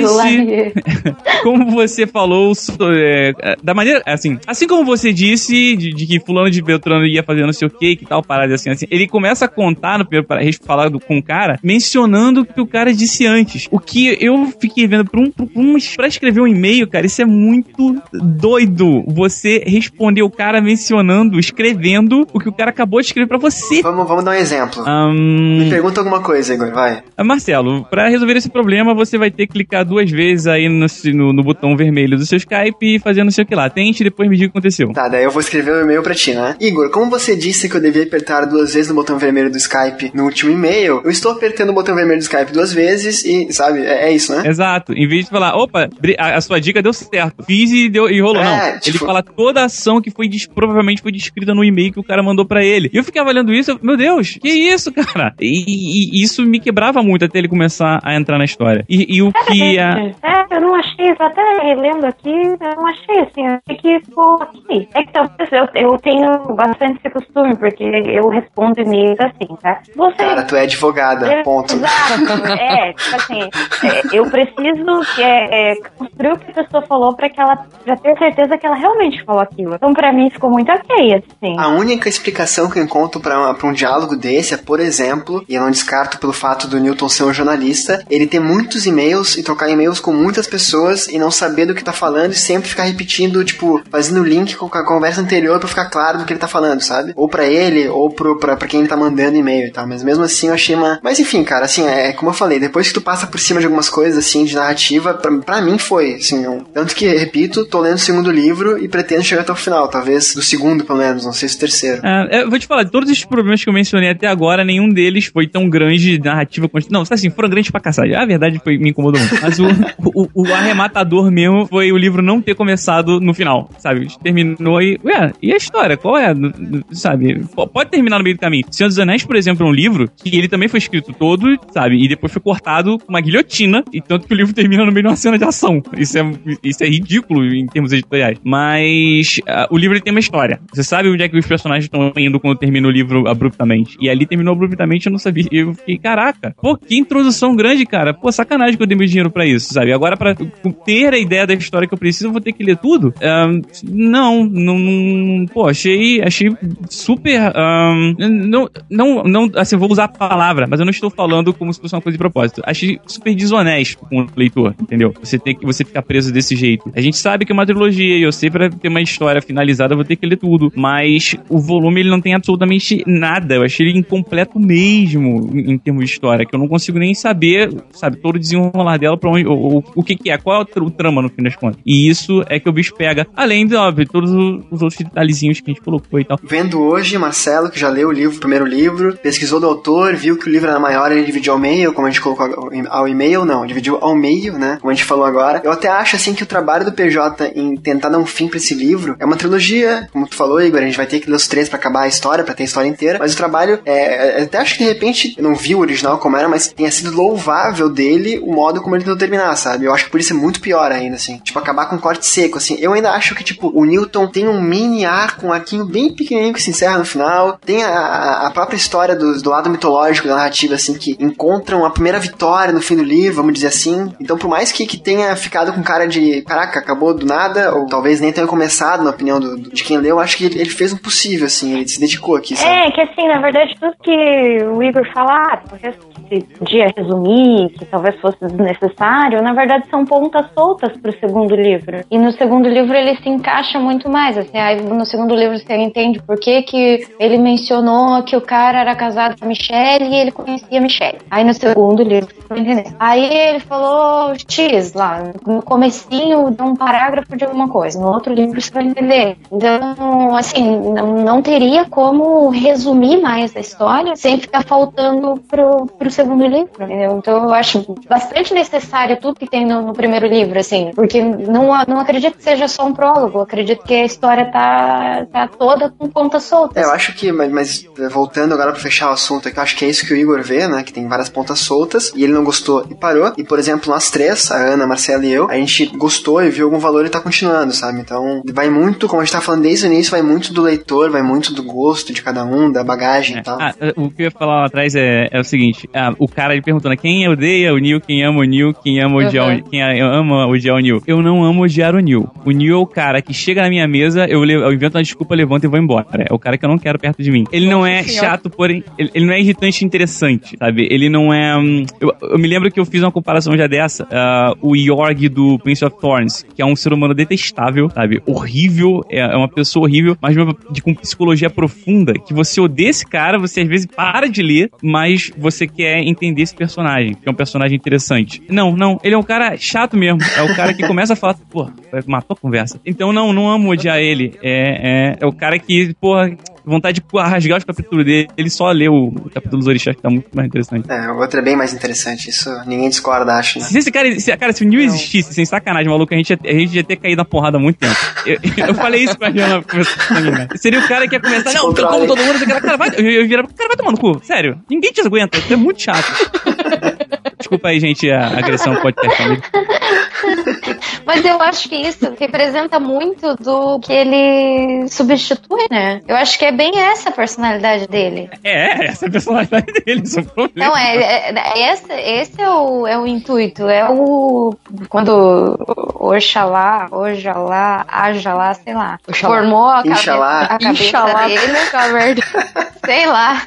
Como você falou so- é, é, da maneira assim, assim como você disse de, de que fulano de Beltrano ia fazer não sei o que, que tal parada assim, assim, ele começa a contar no primeiro parágrafo falar do- com o cara, mencionando o que o cara disse antes. O que eu fiquei vendo por um, por um pra escrever um e-mail, cara, isso é muito doido. Você responder o cara mencionando, escrevendo o que o cara acabou de escrever pra você. Vamos, vamos dar um exemplo. Ahn, Me pergunta alguma coisa, Igor, vai. ah, Marcelo, pra resolver esse problema, você vai ter que clicar duas vezes aí no, no, no botão vermelho do seu Skype e fazer não sei o que lá. Tente e depois me diga o que aconteceu. Tá, daí eu vou escrever um e-mail pra ti, né? Igor, como você disse que eu devia apertar duas vezes no botão vermelho do Skype no último e-mail, eu estou apertando o botão vermelho do Skype duas vezes e, sabe, é, é isso, né? Exato. Em vez de falar, opa, a, a sua dica deu certo. Fiz e, deu, e rolou. É, não. tipo- Ele fala toda a ação que foi provavelmente foi descrita no e-mail que o cara mandou pra ele. E eu ficava olhando isso, eu, meu Deus, que isso, (laughs) cara? E, e- e isso me quebrava muito até ele começar a entrar na história. E, e o que a. É, eu não achei, eu até relendo aqui, eu não achei assim, eu achei que ficou aqui. É que talvez eu, eu tenho bastante esse costume, porque eu respondo e-mails assim, tá? Você. Cara, tu é advogada, É, ponto. Exato. É, (laughs) tipo assim, é, eu preciso que, é, é, construir o que a pessoa falou pra que ela pra ter certeza que ela realmente falou aquilo. Então, pra mim, ficou muito ok, assim. A única explicação que eu encontro pra, pra um diálogo desse é, por exemplo, e eu não descarto pelo fato do Newton ser um jornalista, ele ter muitos e-mails e trocar e-mails com muitas pessoas e não saber do que tá falando e sempre ficar repetindo, tipo, fazendo link com a conversa anterior pra ficar claro do que ele tá falando, sabe? Ou pra ele, ou pro, pra, pra quem ele tá mandando e-mail e tal. Mas mesmo assim eu achei uma. Mas enfim, cara, assim, é como eu falei, depois que tu passa por cima de algumas coisas, assim, de narrativa, pra, pra mim foi, assim, não- tanto que, repito, tô lendo o segundo livro e pretendo chegar até o final, talvez do segundo, pelo menos, não sei se o terceiro. Ah, eu vou te falar, de todos esses problemas que eu mencionei até agora, nenhum deles foi tão grande de narrativa. const- Não, assim, foram grandes pra caçar. A verdade foi, me incomodou muito. Mas o, o, o arrematador mesmo foi o livro não ter começado no final, sabe? Terminou e. Ué, e a história? Qual é? Sabe? Pode terminar no meio do caminho. Senhor dos Anéis, por exemplo, é um livro que ele também foi escrito todo, sabe? E depois foi cortado com uma guilhotina, e tanto que o livro (laughs) termina no meio de uma cena de ação. Isso é, isso é ridículo em termos editoriais. Mas ah, o livro tem uma história. Você sabe onde é que os personagens estão indo quando termina o livro abruptamente. E ali terminou abruptamente, eu não sabia. Eu fiquei, caraca, pô, que introdução grande, cara. Pô, sacanagem que eu dei meu dinheiro pra isso, sabe? Agora, pra ter a ideia da história que eu preciso, eu vou ter que ler tudo? Ah, não, não, não. Pô, achei achei, super. ahn, não, não, não, assim, vou usar a palavra, mas eu não estou falando como se fosse uma coisa de propósito. Achei super desonesto com o leitor, entendeu? Você tem que você ficar preso desse jeito. A gente sabe que é uma trilogia e eu sei pra ter uma história finalizada eu vou ter que ler tudo, mas o volume ele não tem absolutamente nada. Eu achei ele incompleto mesmo em, em termos de história, que eu não consigo nem saber, sabe, todo o desenrolar dela pra onde, o, o, o que que é, qual é o, tr- o trama no fim das contas. E isso é que o bicho pega, além de, óbvio, todos os, os outros detalhezinhos que a gente colocou e tal. Vendo hoje, Marcelo, que já leu o livro, o primeiro livro, pesquisou do autor, viu que o livro era maior, ele dividiu ao meio, como a gente colocou ao- e-mail, não, dividiu ao meio, né? Como a gente falou agora. Eu até acho, assim, que o trabalho do PJ em tentar dar um fim pra esse livro é uma trilogia, como tu falou, Igor, a gente vai ter que ler os três pra acabar a história, pra ter a história inteira, mas o trabalho, é, é- até acho que de repente, eu não vi o original como era, mas tenha sido louvável dele o modo como ele tentou terminar, sabe? Eu acho que por isso é muito pior ainda, assim. Tipo, acabar com um corte seco, assim. Eu ainda acho que, tipo, o Newton tem um mini arco, um arquinho bem pequenininho que se encerra no final. Tem a- a, própria história do, do lado mitológico da narrativa, assim, que encontram a primeira vitória no fim do livro, vamos dizer assim. Então, por mais que, que tenha ficado com cara de, caraca, acabou do nada, ou talvez nem tenha começado, na opinião do, do- de quem leu, eu acho que ele, ele fez o possível, assim. Ele se dedicou aqui, sabe? É, que assim, na verdade, tudo que o Igor fala, ah, talvez se podia resumir, que talvez fosse desnecessário, na verdade são pontas soltas pro segundo livro. E no segundo livro ele se encaixa muito mais, assim, aí no segundo livro você entende por que que ele mencionou que o cara era casado com a Michelle e ele conhecia a Michelle. Aí no segundo livro você vai entender. Aí ele falou X lá, no comecinho de um parágrafo de alguma coisa, no outro livro você vai entender. Então, assim, não, não teria como resumir mais a história sem ficar faltando pro, pro segundo livro, entendeu? Então eu acho bastante necessário tudo que tem no, no primeiro livro, assim, porque não, não acredito que seja só um prólogo, acredito que a história tá, tá toda com pontas soltas. É, eu acho que, mas, mas, eh, voltando agora pra fechar o assunto aqui, eu acho que é isso que o Igor vê, né? Que tem várias pontas soltas e ele não gostou e parou. E, por exemplo, nós três, a Ana, a Marcela e eu, a gente gostou e viu algum valor e tá continuando, sabe? Então, vai muito, como a gente tá falando desde o início, vai muito do leitor, vai muito do gosto de cada um, da bagagem e tal. Ah, o que eu ia falar lá atrás é, é o seguinte: ah, o cara ele perguntando quem odeia o Neil, quem ama o Neil, quem ama odiar Uhum. o quem ama odiar o Neil. Eu não amo odiar o Neil. O Neil é o cara que chega na minha mesa, eu, le- eu invento uma desculpa, levanto e vou embora. É o cara que eu não quero perto de mim. Ele não é chato, porém. Ele, ele não é irritante e interessante, sabe? Ele não é. hum, eu, eu me lembro que eu fiz uma comparação já dessa. ah, o Yorg do Prince of Thorns, que é um ser humano detestável, sabe? Horrível, é, é uma pessoa horrível, mas uma- de, com psicologia profunda, que você odeia esse cara, você às vezes para de ler, mas você quer entender esse personagem, que é um personagem interessante. Não, não, ele é um cara chato mesmo. É o cara que (laughs) começa a falar, pô, matou a conversa. Então não, não amo odiar ele. É, é, é o cara que, porra, vontade de rasgar os capítulos dele, ele só leu o capítulo dos orixás, que tá muito mais interessante. É, o outro é bem mais interessante, isso ninguém discorda, acho, né? Se esse cara, se, cara, se o Neil existisse, sem sacanagem, maluco, a gente, ia, a gente ia ter caído na porrada há muito tempo. (laughs) Eu, eu falei isso pra Jana começando a né? Seria o cara que ia começar, não, eu como todo mundo, aquela cara vai, eu virar, cara, vai tomar no cu, sério, ninguém te aguenta, isso é muito chato. (laughs) Desculpa aí, gente, a agressão podcast amigo. (laughs) Mas eu acho que isso representa muito do que ele substitui, né? Eu acho que é bem essa a personalidade dele. É, essa é a personalidade dele, isso é um problema. Não, é, é, é- esse, esse é, o, é o intuito. É o. Quando Oxalá, Oxalá, Ajalá, sei lá, Oxalá. formou a, cabe- Inxalá. a cabeça Inxalá. dele. Sei lá.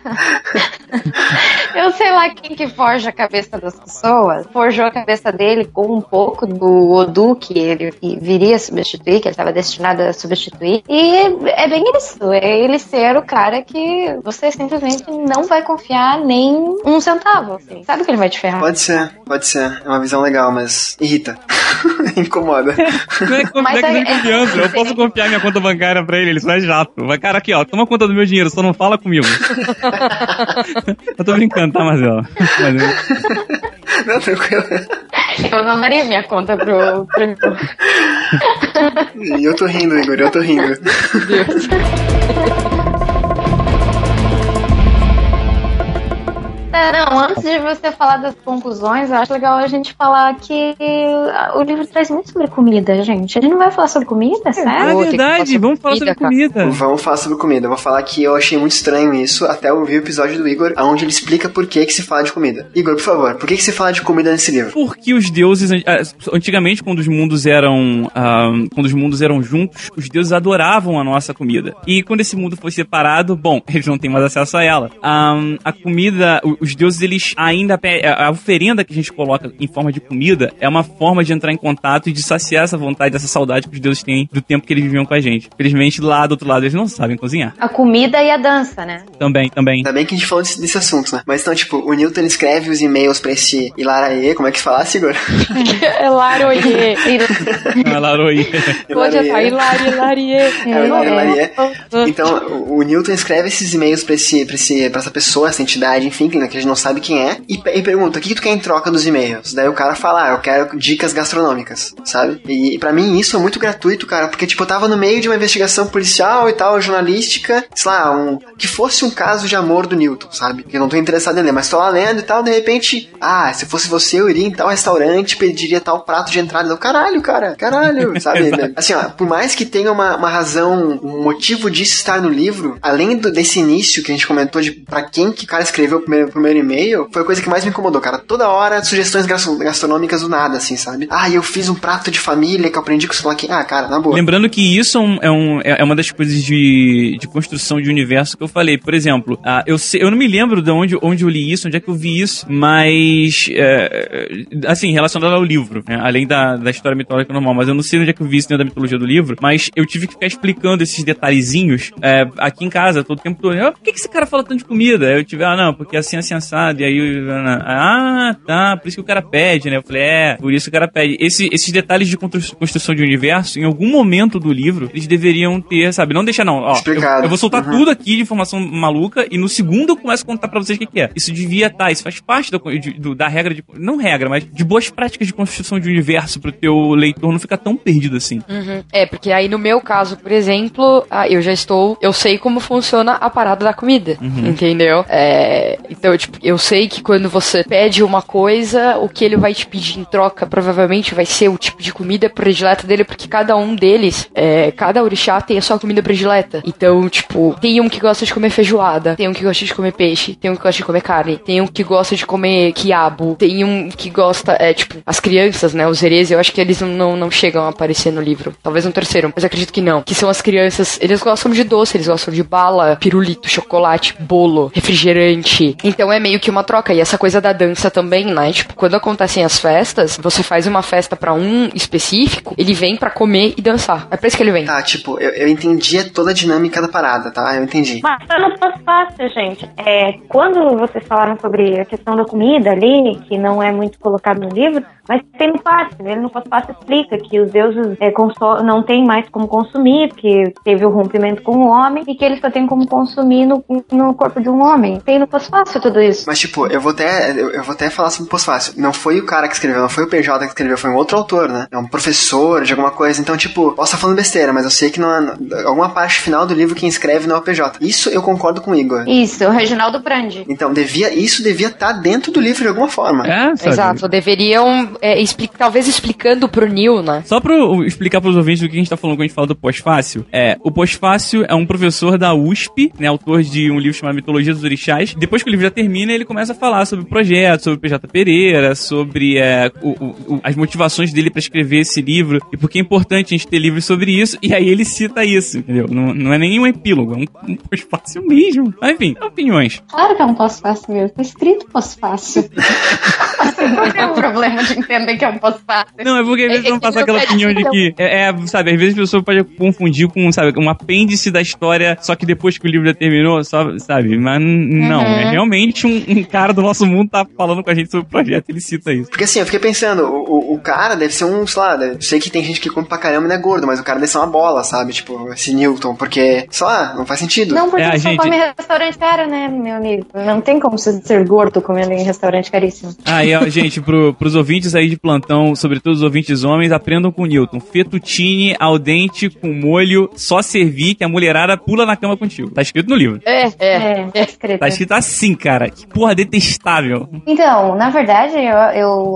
Eu sei lá quem que forja a cabeça das pessoas. Forjou a cabeça dele com um pouco do Odu que ele viria a substituir, que ele estava destinado a substituir. E é bem isso. É ele ser o cara que você simplesmente não vai confiar nem um centavo. assim. Sabe que ele vai te ferrar. Pode ser, pode ser. É uma visão legal, mas irrita. (laughs) Incomoda. Não é, como Mas é que é- confiança. Eu posso confiar minha conta bancária pra ele, ele só é jato. Vai, cara, aqui, ó, toma conta do meu dinheiro, só não fala comigo. (laughs) eu tô brincando, tá, Marcelo? Mas eu- Não, tranquilo. (laughs) Eu não daria minha conta pro. pro... E eu tô rindo, Igor, eu tô rindo. É, não, antes de você falar das conclusões, eu acho legal a gente falar que o livro traz muito sobre comida, gente. A gente não vai falar sobre comida, Ah, sério? é falar verdade, sobre vamos falar sobre comida, comida. Vamos falar sobre comida. Eu vou falar que eu achei muito estranho isso, até eu ouvir o episódio do Igor, onde ele explica por que, que se fala de comida. Igor, por favor, por que, que se fala de comida nesse livro? Porque os deuses, antigamente, quando os mundos eram, ah, quando os mundos eram juntos, os deuses adoravam a nossa comida. E quando esse mundo foi separado, bom, eles não têm mais acesso a ela. Ah, a comida, o- os deuses, eles ainda a oferenda que a gente coloca em forma de comida é uma forma de entrar em contato e de saciar essa vontade, essa saudade que os deuses têm do tempo que eles viviam com a gente. Felizmente, lá do outro lado, eles não sabem cozinhar. A comida e a dança, né? Também, também. Ainda bem que a gente falou desse, desse assunto, né? Mas então, tipo, o Newton escreve os e-mails pra esse Ilaraê, como é que se fala, Igor? (laughs) É Laroie. Não, é Laroi. Pode estar Hilari, Hilarie. É. Então, o, o Newton escreve esses e-mails pra, esse, pra, esse, pra essa pessoa, essa entidade, enfim, que, né, gente não sabe quem é, e, e pergunta, o que, que tu quer em troca dos e-mails? Daí o cara fala, ah, eu quero dicas gastronômicas, sabe? E, e pra mim isso é muito gratuito, cara, porque, tipo, eu tava no meio de uma investigação policial e tal, jornalística, sei lá, um, que fosse um caso de amor do Newton, sabe? Que eu não tô interessado em ler, mas tô lá lendo e tal, de repente, ah, se fosse você, eu iria em tal restaurante, pediria tal prato de entrada. Eu, caralho, cara, caralho, (laughs) sabe? Assim, ó, por mais que tenha uma, uma razão, um motivo disso estar no livro, além do, desse início que a gente comentou de pra quem que o cara escreveu o primeiro, o primeiro e-mail, foi a coisa que mais me incomodou, cara. Toda hora, sugestões gastro- gastronômicas do nada, assim, sabe? Ah, eu fiz um prato de família que eu aprendi com sei lá quem. Ah, cara, na boa. Lembrando que isso é, um- é, um- é uma das coisas de, de construção de universo que eu falei. Por exemplo, ah, eu, eu não me lembro de onde, onde eu li isso, onde é que eu vi isso, mas. é, assim, relacionado ao livro, né? além da, da história mitológica normal. Mas eu não sei onde é que eu vi isso dentro da mitologia do livro, mas eu tive que ficar explicando esses detalhezinhos é, aqui em casa todo o tempo todo. Ah, por que, que esse cara fala tanto de comida? Eu tive, ah, não, porque assim, assim, assado. E aí, eu- ah, tá, por isso que o cara pede, né? Eu falei, é, por isso que o cara pede. Esse- esses detalhes de constru- construção de universo, em algum momento do livro, eles deveriam ter, sabe? Não deixar, não. Ó, eu, Explicado. eu vou soltar Uhum. tudo aqui de informação maluca e no segundo eu começo a contar pra vocês o que, que é. Isso devia estar, isso faz parte de- do- da regra de. Não regra, mas de boas práticas de construção de universo pro teu leitor não ficar tão perdido assim. Uhum. É, porque aí no meu caso, por exemplo, ah, eu já estou. Eu sei como funciona a parada da comida. Entendeu? É, então, tipo, eu sei que quando você pede uma coisa, o que ele vai te pedir em troca provavelmente vai ser o tipo de comida predileta dele, porque cada um deles, é, cada orixá tem a sua comida predileta. Então, tipo, tem um que gosta de comer feijoada, tem um que gosta de comer peixe, tem um que gosta de comer carne, tem um que gosta de comer quiabo, tem um que gosta, é, tipo, as crianças, né, os herês, eu acho que eles não, não, chegam a aparecer no livro. Talvez no terceiro, mas acredito que não. Que são as crianças, eles gostam de doce, eles gostam de bala, pirulito, chocolate, bolo, refrigerante. Então é meio que uma troca. E essa coisa da dança também, né? Tipo, quando acontecem as festas, você faz uma festa pra um específico, ele vem pra comer e dançar. É pra isso que ele vem. Tá, tipo, eu, eu entendi toda a dinâmica da parada, tá? Eu entendi. Mas eu não posso fácil, gente. É, quando vocês falaram sobre a questão da comida ali, que não é muito colocado no livro, mas tem no fácil. Ele no fácil explica que os deuses é, não têm mais como consumir, porque teve o rompimento com o homem, e que eles só têm como consumir no, no corpo de um homem. Tem no fácil tudo isso. Mas, tipo, eu vou até, eu, eu vou até falar sobre o pós-fácil. Não foi o cara que escreveu, não foi o PJ que escreveu, foi um outro autor, né? É um professor de alguma coisa. Então, tipo, posso estar falando besteira, mas eu sei que não é, alguma parte final do livro quem escreve não é o PJ. Isso eu concordo com o Igor. Isso, o Reginaldo Brandi. Então, devia, isso devia estar dentro do livro de alguma forma. É, sabe? Exato, deveriam, é, expli- talvez explicando pro Neil, né? Só pra eu explicar pros ouvintes do que a gente tá falando quando a gente fala do pós-fácil, é, o pós-fácil é um professor da USP, né, autor de um livro chamado Mitologia dos Orixás. Depois que o livro já termina, ele começa a falar sobre o projeto, sobre o PJ Pereira, sobre é, o- o- o- as motivações dele pra escrever esse livro e por que é importante a gente ter livros sobre isso. E aí ele cita isso, entendeu? Não, não é nenhum epílogo, é um, um pós-fácil mesmo. Mas enfim, opiniões. Claro que é um pós-fácil mesmo. Tá escrito pós-fácil. (laughs) Não tem problema de entender que é um pós-fácil. Não, é porque às vezes É- é não passa aquela opinião de que. É, é, sabe, às vezes a pessoa pode confundir com, sabe, um apêndice da história, só que depois que o livro já terminou, só, sabe? Mas n- não, é realmente um, um cara do nosso mundo tá falando com a gente sobre o projeto, ele cita isso. Porque assim, eu fiquei pensando, o, o, cara deve ser um, sei lá, deve- eu sei que tem gente que come pra caramba e não é gordo, mas o cara deve ser uma bola, sabe? Tipo, esse Newton, porque, sei lá, não faz sentido. Não, porque É, a só gente- come em restaurante caro, né, meu amigo? Não tem como você ser gordo comendo em restaurante caríssimo. Ah, e gente pro, pros ouvintes aí de plantão, sobretudo os ouvintes homens, aprendam com o Newton. Fettuccine al dente com molho, só servir que a mulherada pula na cama contigo. Tá escrito no livro. É, é. É, é escrito. Tá escrito assim, cara. Que porra detestável. Então, na verdade, eu,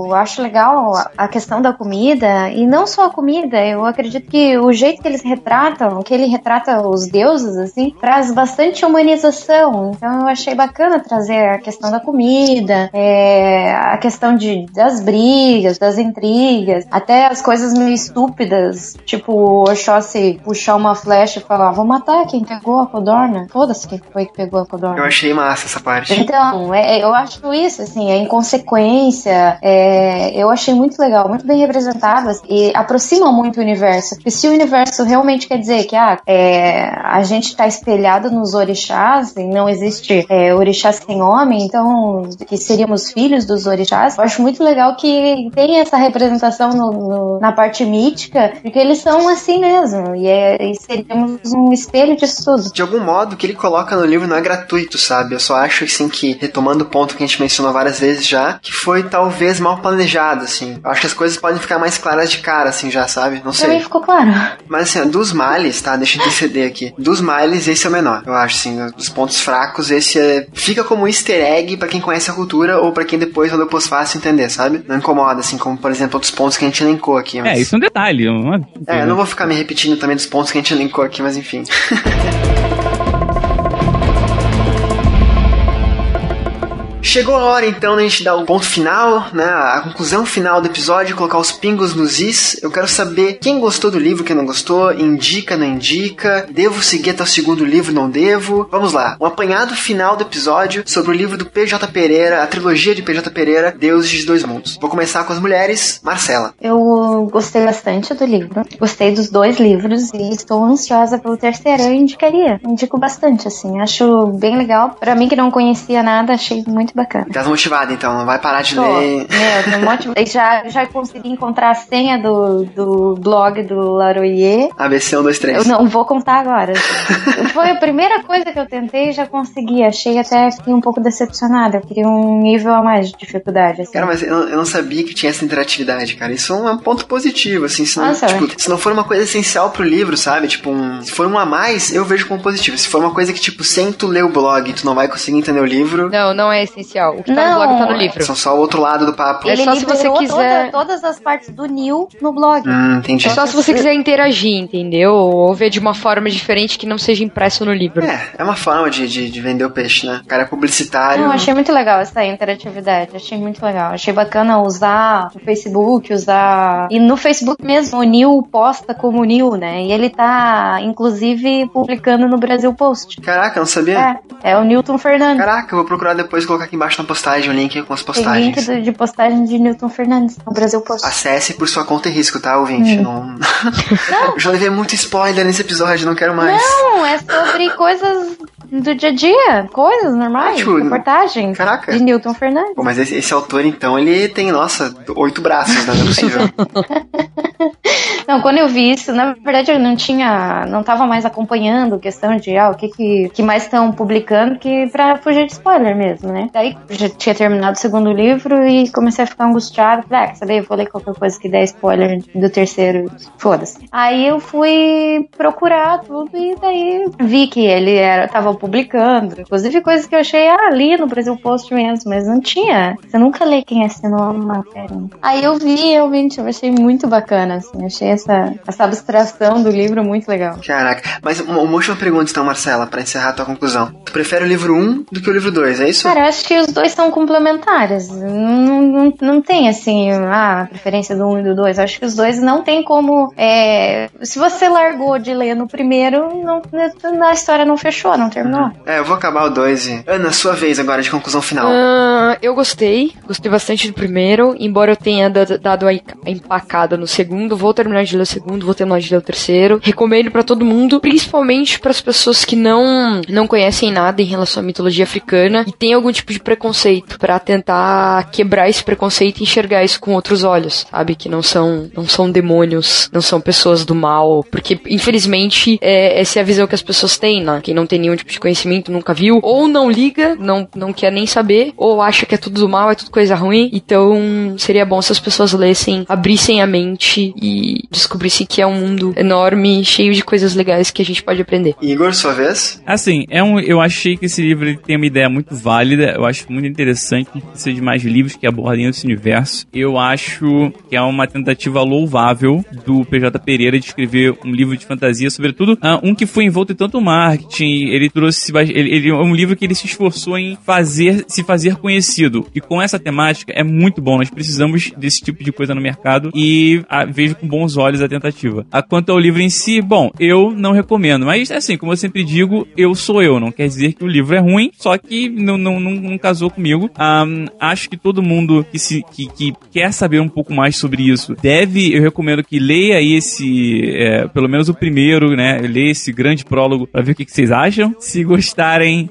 eu acho legal a- a questão da comida, e não só a comida, eu acredito que o jeito que eles retratam, que ele retrata os deuses, assim, traz bastante humanização. Então eu achei bacana trazer a questão da comida, é, a questão de, das brigas, das intrigas, até as coisas meio estúpidas, tipo o Oxóssi puxar uma flecha e falar, vou matar quem pegou a codorna. Foda-se quem foi que pegou a codorna. Eu achei massa essa parte. Então, é- é- eu acho isso, assim, a inconsequência, é, eu achei muito legal, muito bem representado assim, e aproxima muito o universo. Porque se o universo realmente quer dizer que ah, é, a gente está espelhado nos orixás e não existe é, orixá sem homem, então que seríamos filhos dos orixás, eu acho muito legal que tem essa representação no- no- na parte mítica, porque eles são assim mesmo, e, é, e seríamos um espelho disso tudo. De algum modo, o que ele coloca no livro não é gratuito, sabe? Eu só acho, assim, que, retomando o ponto que a gente mencionou várias vezes já, que foi talvez mal planejado, assim. Eu acho que as coisas podem ficar mais claras de cara, assim, já, sabe? Não Pra sei. ficou claro. Mas, assim, dos males, tá? Deixa eu interceder aqui. Dos males, esse é o menor. Eu acho, assim, dos pontos fracos, esse é... fica como um easter egg pra quem conhece a cultura ou pra quem depois vai ler o pós-fácil entender, sabe? Não incomoda, assim, como, por exemplo, outros pontos que a gente elencou aqui. Mas... É, isso é um detalhe. Uma... É, eu não vou ficar me repetindo também dos pontos que a gente elencou aqui, mas enfim. (laughs) Chegou a hora então da gente dar o ponto final, né? A conclusão final do episódio, colocar os pingos nos is. Eu quero saber quem gostou do livro, quem não gostou, indica, não indica, devo seguir até o segundo livro, não devo. Vamos lá, um apanhado final do episódio sobre o livro do PJ Pereira, a trilogia de PJ Pereira, Deuses de Dois Mundos. Vou começar com as mulheres, Marcela. Eu gostei bastante do livro, gostei dos dois livros e estou ansiosa pelo terceiro. Eu indicaria, indico bastante, assim, acho bem legal. Pra mim que não conhecia nada, achei muito bacana. Tá motivada então, não vai parar de Tô, ler. meu, tô motivada. (laughs) já, já consegui encontrar a senha do, do blog do Laroyer. ABC 1, 2, 3. Eu não vou contar agora. Foi a primeira coisa que eu tentei e já consegui. Achei até fiquei um pouco decepcionada. Eu queria um nível a mais de dificuldade. Assim. Cara, mas eu, eu não sabia que tinha essa interatividade, cara. Isso é um ponto positivo, assim. Se não, Nossa, tipo, é. se não for uma coisa essencial pro livro, sabe? Tipo, um, se for um a mais, eu vejo como positivo. Se for uma coisa que, tipo, sem tu ler o blog, tu não vai conseguir entender o livro, Não, não é essencial. O que tá Não, no blog tá no livro. são só o outro lado do papo. É Ele só se você quiser- toda- todas as partes do Neil no blog. Hum, entendi. É só se você quiser interagir, entendeu? Ou ver de uma forma diferente que não seja impresso no livro. É, é uma forma de, de, de vender o peixe, né? O cara é publicitário. Não, achei muito legal essa interatividade. Achei muito legal. Achei bacana usar o Facebook, usar. E no Facebook mesmo, o Neil posta como Neil, né? E ele tá, inclusive, publicando no Brasil Post. Caraca, eu não sabia. É, é o Newton Fernandes. Caraca, eu vou procurar depois e colocar aqui embaixo na postagem o link com as Tem postagens. link do- de postagem de Newton Fernandes no Brasil Post. Acesse por sua conta e risco, tá, ouvinte? Hum. Não... Eu (laughs) Já levei muito spoiler nesse episódio, não quero mais. Não, é sobre coisas do dia a dia, coisas normais, Ah, tipo, reportagens caraca. de Newton Fernandes. Pô, mas esse, esse autor, então, ele tem, nossa, oito braços, né? Não é possível. (laughs) (laughs) Não, quando eu vi isso, na verdade eu não tinha, não tava mais acompanhando questão de ah, o que que, que mais estão publicando que pra fugir de spoiler mesmo, né? Daí já tinha terminado o segundo livro e comecei a ficar angustiada, falei, ah, quer saber, eu vou ler qualquer coisa que der spoiler do terceiro, foda-se. Aí eu fui procurar tudo e daí vi que ele era, tava publicando, inclusive coisas que eu achei, ah, ali no Brasil Post mesmo, mas não tinha. Você nunca lê quem assinou a matéria. Aí eu vi, realmente, eu achei muito bacana, assim, achei essa, essa abstração do livro muito legal. Caraca. Mas uma, uma última pergunta, então, Marcela, pra encerrar a tua conclusão. Tu prefere o livro 1 do que o livro 2, é isso? Cara, eu acho que os dois são complementares. Não, não, não tem, assim, ah, a preferência do um e do dois. Eu acho que os dois não tem como. é, se você largou de ler no primeiro, não, a história não fechou, não terminou. É, eu vou acabar o 2 e... Ana, sua vez agora de conclusão final. Ah, eu gostei, gostei bastante do primeiro, embora eu tenha dado dado a empacada no segundo. Segundo, vou terminar de ler o segundo, vou terminar de ler o terceiro. Recomendo pra todo mundo, principalmente para as pessoas que não não conhecem nada em relação à mitologia africana e tem algum tipo de preconceito pra tentar quebrar esse preconceito e enxergar isso com outros olhos, sabe? Que não são não são demônios, não são pessoas do mal, porque infelizmente é, essa é a visão que as pessoas têm, né? Quem não tem nenhum tipo de conhecimento, nunca viu, ou não liga, não não quer nem saber, ou acha que é tudo do mal, é tudo coisa ruim. Então seria bom se as pessoas lessem, abrissem a mente e descobrissem que é um mundo enorme, cheio de coisas legais que a gente pode aprender. Igor, sua vez? Assim, é um, eu achei que esse livro ele tem uma ideia muito válida, eu acho muito interessante que precisa de mais livros que abordem esse universo. Eu acho que é uma tentativa louvável do PJ Pereira de escrever um livro de fantasia, sobretudo ah, um que foi envolto em tanto marketing, ele trouxe, ele, ele é um livro que ele se esforçou em fazer, se fazer conhecido. E com essa temática é muito bom, nós precisamos desse tipo de coisa no mercado e ah, vejo com bons olhos a tentativa. A quanto ao livro em si, bom, eu não recomendo, mas assim, como eu sempre digo, eu sou eu, não quer dizer que o livro é ruim, só que não, não, não, não casou comigo. Um, acho que todo mundo que, se, que, que quer saber um pouco mais sobre isso deve, eu recomendo que leia esse, é, pelo menos o primeiro, né? Leia esse grande prólogo para ver o que, que, vocês acham. Se gostarem,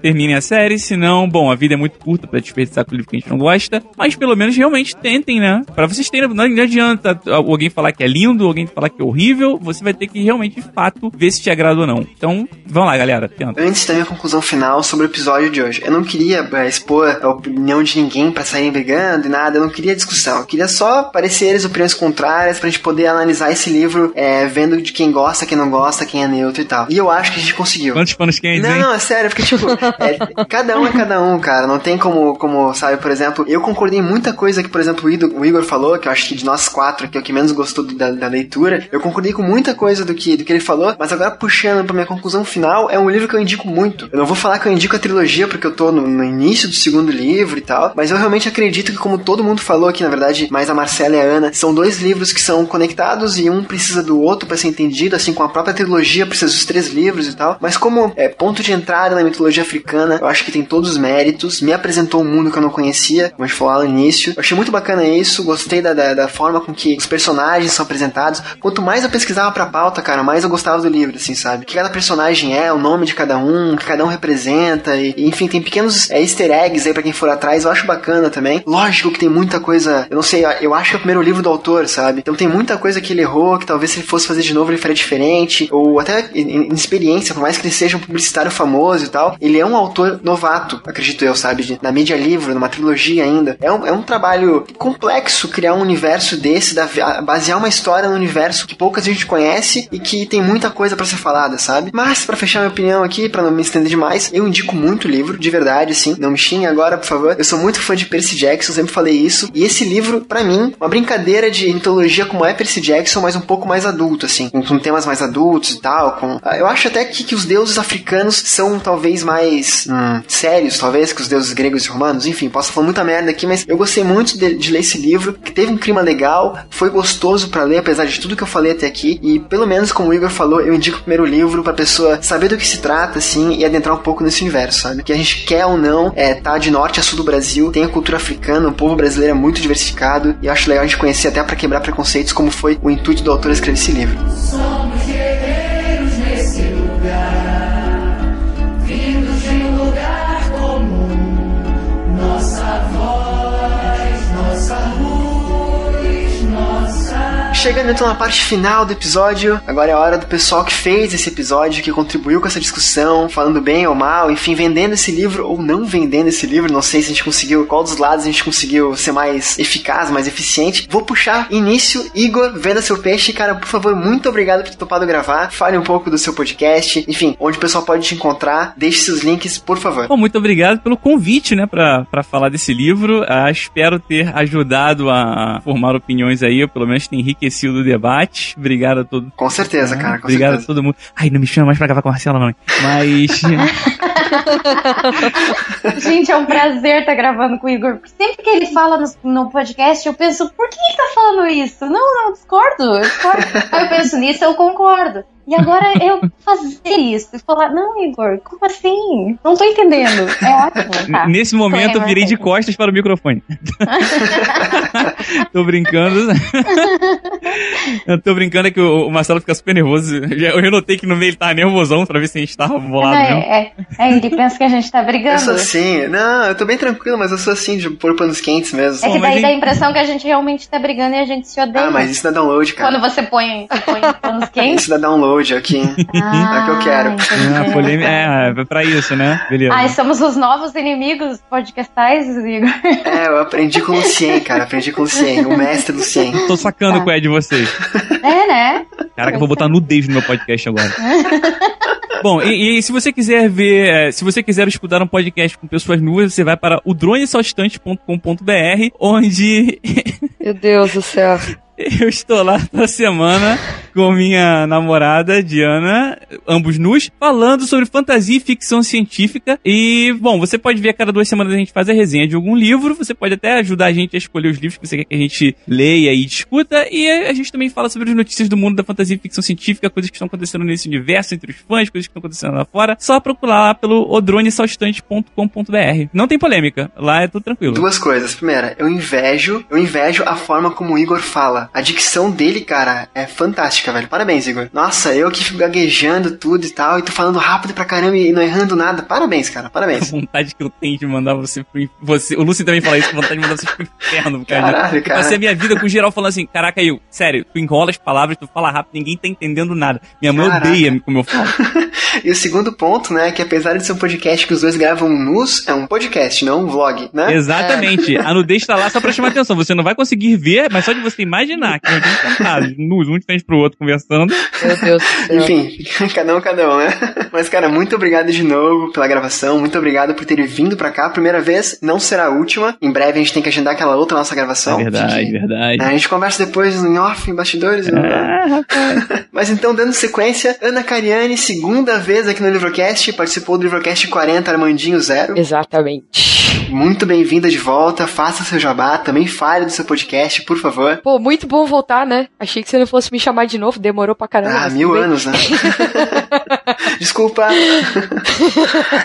terminem a série. Se não, bom, a vida é muito curta para desperdiçar com o livro que a gente não gosta. Mas pelo menos realmente tentem, né? Para vocês terem, não, adianta alguém falar que é lindo, alguém falar que é horrível. Você vai ter que realmente, de fato, ver se te agrada ou não. Então, vamos lá, galera. Tenta. Antes da minha conclusão final sobre o episódio de hoje, eu não queria é, expor a opinião de ninguém para sair brigando e nada. Eu não queria discussão. Eu queria só pareceres, opiniões contrárias pra gente poder analisar esse livro, é, vendo de quem gosta, quem não gosta, quem é neutro e tal. E eu acho que a gente conseguiu. Quantos panos quentes, Não, hein? não, é sério, porque, tipo, é, cada um é cada um, cara. Não tem como, como, sabe, por exemplo, eu concordei em muita coisa que, por exemplo, o Igor, falou, que eu acho que de nós quatro, que é o que menos gostou da, da leitura, eu concordei com muita coisa do que, do que ele falou, mas agora puxando pra minha conclusão final, é um livro que eu indico muito. Eu não vou falar que eu indico a trilogia, porque eu tô no, no início do segundo livro e tal, mas eu realmente acredito que, como todo mundo falou aqui, na verdade, mais a Marcela e a Ana, são dois livros que são conectados e um precisa do outro para ser entendido, assim como a própria trilogia precisa dos três livros e tal. Mas como é ponto de entrada na mitologia africana, eu acho que tem todos os méritos. Me apresentou um mundo que eu não conhecia, como a gente falou lá no início. Eu achei muito bacana isso, gostei da, da, da forma com que os personagens são apresentados. Quanto mais eu pesquisava pra pauta, cara, mais eu gostava do livro, assim, sabe? O que cada personagem é, o nome de cada um, o que cada um representa, e, enfim, tem pequenos é, easter eggs aí pra quem for atrás, eu acho bacana também. Lógico que tem muita coisa, eu não sei, eu acho que é o primeiro livro do autor, sabe? Então tem muita coisa que ele errou, que talvez se ele fosse fazer de novo ele faria diferente, ou até em, experiência, por mais que ele seja um publicitário famoso e tal, ele é um autor novato, acredito eu, sabe? Na mídia livro, numa trilogia ainda. É um, é um trabalho complexo criar um universo desse, da, basear uma história no universo que pouca gente conhece e que tem muita coisa para ser falada, sabe? Mas, para fechar minha opinião aqui, para não me estender demais, eu indico muito o livro, de verdade, assim. Não me xingue agora, por favor. Eu sou muito fã de Percy Jackson, sempre falei isso. E esse livro, para mim, uma brincadeira de mitologia como é Percy Jackson, mas um pouco mais adulto, assim. Com, com temas mais adultos e tal. Com... Eu acho até que, que os deuses africanos são talvez mais hum, sérios, talvez, que os deuses gregos e romanos. Enfim, posso falar muita merda aqui, mas eu gostei muito de, de ler esse livro, que teve um clima legal, foi gostoso para ler, apesar de tudo que eu falei até aqui. E pelo menos, como o Igor falou, eu indico o primeiro livro pra pessoa saber do que se trata, assim, e adentrar um pouco nesse universo, sabe? Que a gente quer ou não, é, tá de norte a sul do Brasil, tem a cultura africana, o povo brasileiro é muito diversificado, e eu acho legal a gente conhecer até para quebrar preconceitos, como foi o intuito do autor escrever esse livro. Somos Chegando então na parte final do episódio, agora é a hora do pessoal que fez esse episódio, que contribuiu com essa discussão, falando bem ou mal, enfim, vendendo esse livro ou não vendendo esse livro. Não sei se a gente conseguiu, qual dos lados a gente conseguiu ser mais eficaz, mais eficiente. Vou puxar início, Igor, venda seu peixe. Cara, por favor, muito obrigado por ter topado gravar. Fale um pouco do seu podcast, enfim, onde o pessoal pode te encontrar. Deixe seus links, por favor. Bom, muito obrigado pelo convite, né, pra, pra falar desse livro. Ah, espero ter ajudado a formar opiniões aí, ou pelo menos ter enriquecido o debate. Obrigado a todos. Com certeza, cara, com obrigado certeza. a todo mundo. Ai, não me chama mais pra gravar com a Marcela, não. Mas. (laughs) Gente, é um prazer estar gravando com o Igor. Sempre que ele fala no, no podcast, eu penso, por que ele tá falando isso? Não, não, discordo, eu discordo. Aí eu penso nisso, eu concordo. E agora eu fazer isso e falar, não, Igor, como assim? Não tô entendendo. É ótimo. Tá. Nesse momento, eu virei de costas para o microfone. (laughs) (laughs) tô brincando. eu tô brincando é que o Marcelo fica super nervoso. Eu notei que no meio ele tava nervosão pra ver se a gente tava bolado Não, é, é, é, ele pensa que a gente tá Eu brigando. sou assim. Não, eu tô bem tranquilo, mas eu sou assim, de pôr panos quentes mesmo. É que daí dá a impressão que a gente realmente tá brigando e a gente se odeia. Ah, mas isso dá download, cara. Quando você põe, você põe panos (laughs) quentes. Isso dá download aqui. Ah, É o que eu quero. entendi. Ah, polêmica. É, é pra isso, né? Beleza. Ai, somos os novos inimigos podcastais, Igor. É, eu aprendi com o Lucien, cara. Aprendi com o Lucien, o mestre Lucien. Tô sacando qual é de vocês. É, né? Caraca, eu vou botar nudez no meu podcast agora. (laughs) Bom, e, e se você quiser ver, eh, se você quiser escutar um podcast com pessoas nuas, você vai para o dronesaltistante.com.br, onde Meu Deus do céu. (laughs) eu estou lá toda semana com minha namorada, Diana, ambos nus, falando sobre fantasia e ficção científica. E, bom, você pode ver a cada duas semanas a gente faz a resenha de algum livro, você pode até ajudar a gente a escolher os livros que você quer que a gente leia e discuta. E a gente também fala sobre as notícias do mundo da fantasia e ficção científica, coisas que estão acontecendo nesse universo, entre os fãs, coisas que estão acontecendo lá fora. Só procurar lá pelo odronesaltistante.com.br. Não tem polêmica, lá é tudo tranquilo. Duas coisas. Primeira, eu invejo, eu invejo a forma como o Igor fala. A dicção dele, cara, é fantástica, velho. Parabéns, Igor. Nossa, eu que fico gaguejando tudo e tal, e tô falando rápido pra caramba e não errando nada. Parabéns, cara, (laughs) A parabéns. vontade que eu tenho de mandar você pro você O Lúcio também fala isso, a vontade de mandar você pro inferno, cara. Caralho, cara. passei a minha vida com geral falando assim: caraca, eu, sério, tu enrola as palavras, tu fala rápido, ninguém tá entendendo nada. Minha mãe Caraca. odeia como eu falo. (laughs) E o segundo ponto, né, que apesar de ser um podcast que os dois gravam nus, é um podcast, não um vlog, né? Exatamente. A nudez tá lá só pra chamar atenção. Você não vai conseguir ver, mas só de você imaginar que nós estamos sentados, nus, um de frente pro outro, conversando. Meu Deus do céu. Enfim, (laughs) cada um, cada um, né? Mas, cara, muito obrigado de novo pela gravação. Muito obrigado por ter vindo pra cá. Primeira vez, não será a última. Em breve a gente tem que agendar aquela outra nossa gravação. É verdade, Fique- verdade. A gente conversa depois em off, em bastidores. né? Ah, rapaz. (laughs) Mas então, dando sequência, Ana Cariani, segunda vez aqui no Livrocast, participou do Livrocast 40 Armandinho Zero. Exatamente. Muito bem-vinda de volta, faça seu jabá, também fale do seu podcast, por favor. Pô, muito bom voltar, né? Achei que você não fosse me chamar de novo, demorou pra caramba. Ah, mil anos, né? (laughs) Desculpa.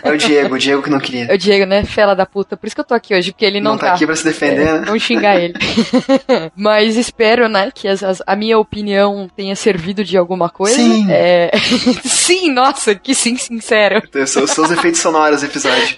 É o Diego, o Diego que não queria. É o Diego, né? Fela da puta. Por isso que eu tô aqui hoje, porque ele não, Não tá aqui pra se defender, É, né? Não xingar ele. (laughs) Mas espero, né, que as- as- a minha opinião tenha servido de alguma coisa. Sim. É... (laughs) sim, nossa, que sim, sincero. Eu sou, sou os efeitos sonoros do episódio.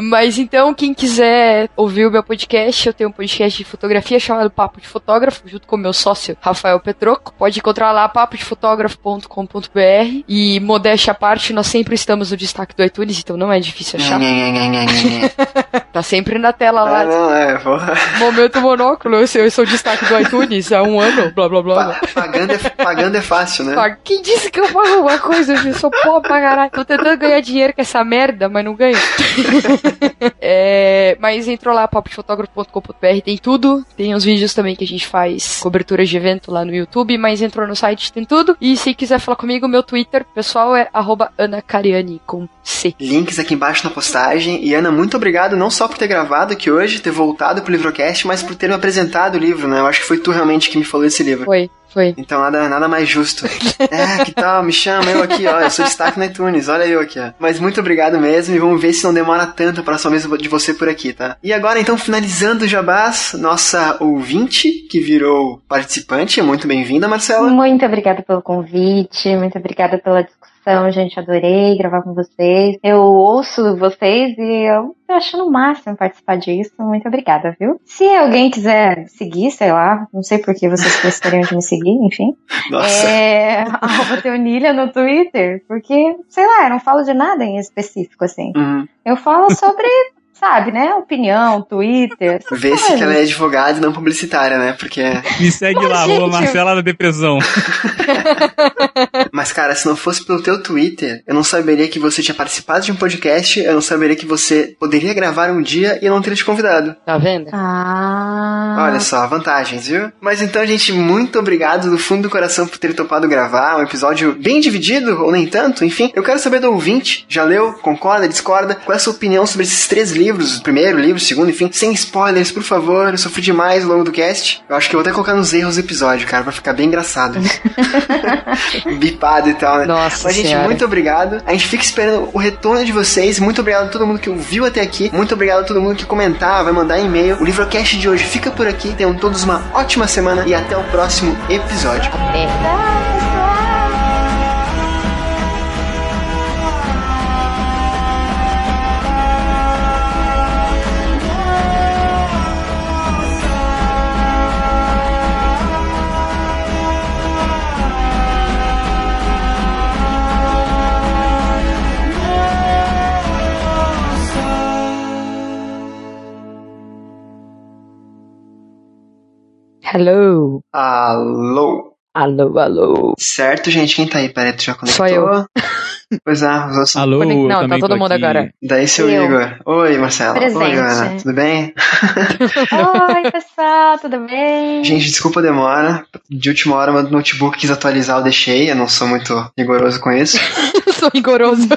Mas então, quem quiser ouvir o meu podcast, eu tenho um podcast de fotografia chamado Papo de Fotógrafo, junto com o meu sócio Rafael Petroco. Pode encontrar lá papodefotógrafo.com.br e modéstia à parte, nós sempre estamos no destaque do iTunes, então não é difícil achar. (laughs) Tá sempre na tela Ah, lá. não, é, porra. Momento monóculo, eu sou, eu sou o destaque do iTunes há um ano, blá blá blá. Pa- pagando, é, pagando é fácil, né? Quem disse que eu pago alguma coisa? Eu sou pobre pra caralho. Tô tentando ganhar dinheiro com essa merda, mas não ganho. (laughs) (laughs) É, mas entrou lá, papodefotógrafo.com.br, tem tudo. Tem os vídeos também que a gente faz coberturas de evento lá no YouTube, mas entrou no site, tem tudo. E se quiser falar comigo, meu Twitter pessoal é arroba anacariani com C. Links aqui embaixo na postagem. E Ana, muito obrigado não só por ter gravado aqui hoje, ter voltado pro Livrocast, mas por ter me apresentado o livro, né? Eu acho que foi tu realmente que me falou desse livro. Foi, foi. Então nada, nada mais justo. (laughs) É, que tal? Me chama eu aqui, ó. Eu sou destaque no iTunes, olha eu aqui, ó. Mas muito obrigado mesmo e vamos ver se não demora tanto a próxima vez de você por aqui, tá? E agora então, finalizando o Jabás, nossa ouvinte, que virou participante, muito bem-vinda, Marcela. Muito obrigada pelo convite, muito obrigada pela discussão, gente. Adorei gravar com vocês. Eu ouço vocês e eu tô achando o máximo participar disso. Muito obrigada, viu? Se alguém quiser seguir, sei lá, não sei por que vocês gostariam de me seguir, enfim. (laughs) Nossa. É (laughs) arroba Teonilha no Twitter, porque, sei lá, eu não falo de nada em específico, assim. Uhum. Eu falo sobre, sabe, né, opinião, Twitter. essas Vê-se que ela é advogada e não publicitária, né? Porque Me segue Ô, lá, gente. arroba Marcela da Depressão. (laughs) Mas, cara, se não fosse pelo teu Twitter, eu não saberia que você tinha participado de um podcast, eu não saberia que você poderia gravar um dia e eu não teria te convidado. Tá vendo? Ah. Olha só, vantagens, viu? Mas então, gente, muito obrigado do fundo do coração por ter topado gravar um episódio bem dividido, ou nem tanto, enfim. Eu quero saber do ouvinte, já leu, concorda, discorda? Qual é a sua opinião sobre esses três livros? O primeiro livro, segundo, enfim. Sem spoilers, por favor, eu sofri demais ao longo do cast. Eu acho que eu vou até colocar nos erros do episódio, cara, pra ficar bem engraçado. (laughs) Bipado e tal, né? Nossa Mas, gente, Senhora. muito obrigado. A gente fica esperando o retorno de vocês. Muito obrigado a todo mundo que ouviu até aqui. Muito obrigado a todo mundo que comentar, vai mandar e-mail. O Livrocast de hoje fica por aqui. Tenham todos uma ótima semana e até o próximo episódio. Hello. Alô? Alô, alô. Certo, gente? Quem tá aí? Peraí, tu já conectou? Só eu. (laughs) Pois é, os outros são... Alô, Conec- Não, tá todo mundo aqui. agora. Daí, seu Eu. Igor. Oi, Marcela. Oi, Presente. Ana. Tudo bem? (laughs) Oi, pessoal, tudo bem? Gente, desculpa a demora. De última hora, meu notebook quis atualizar, eu deixei. Eu não sou muito rigoroso com isso. (laughs) Sou rigoroso.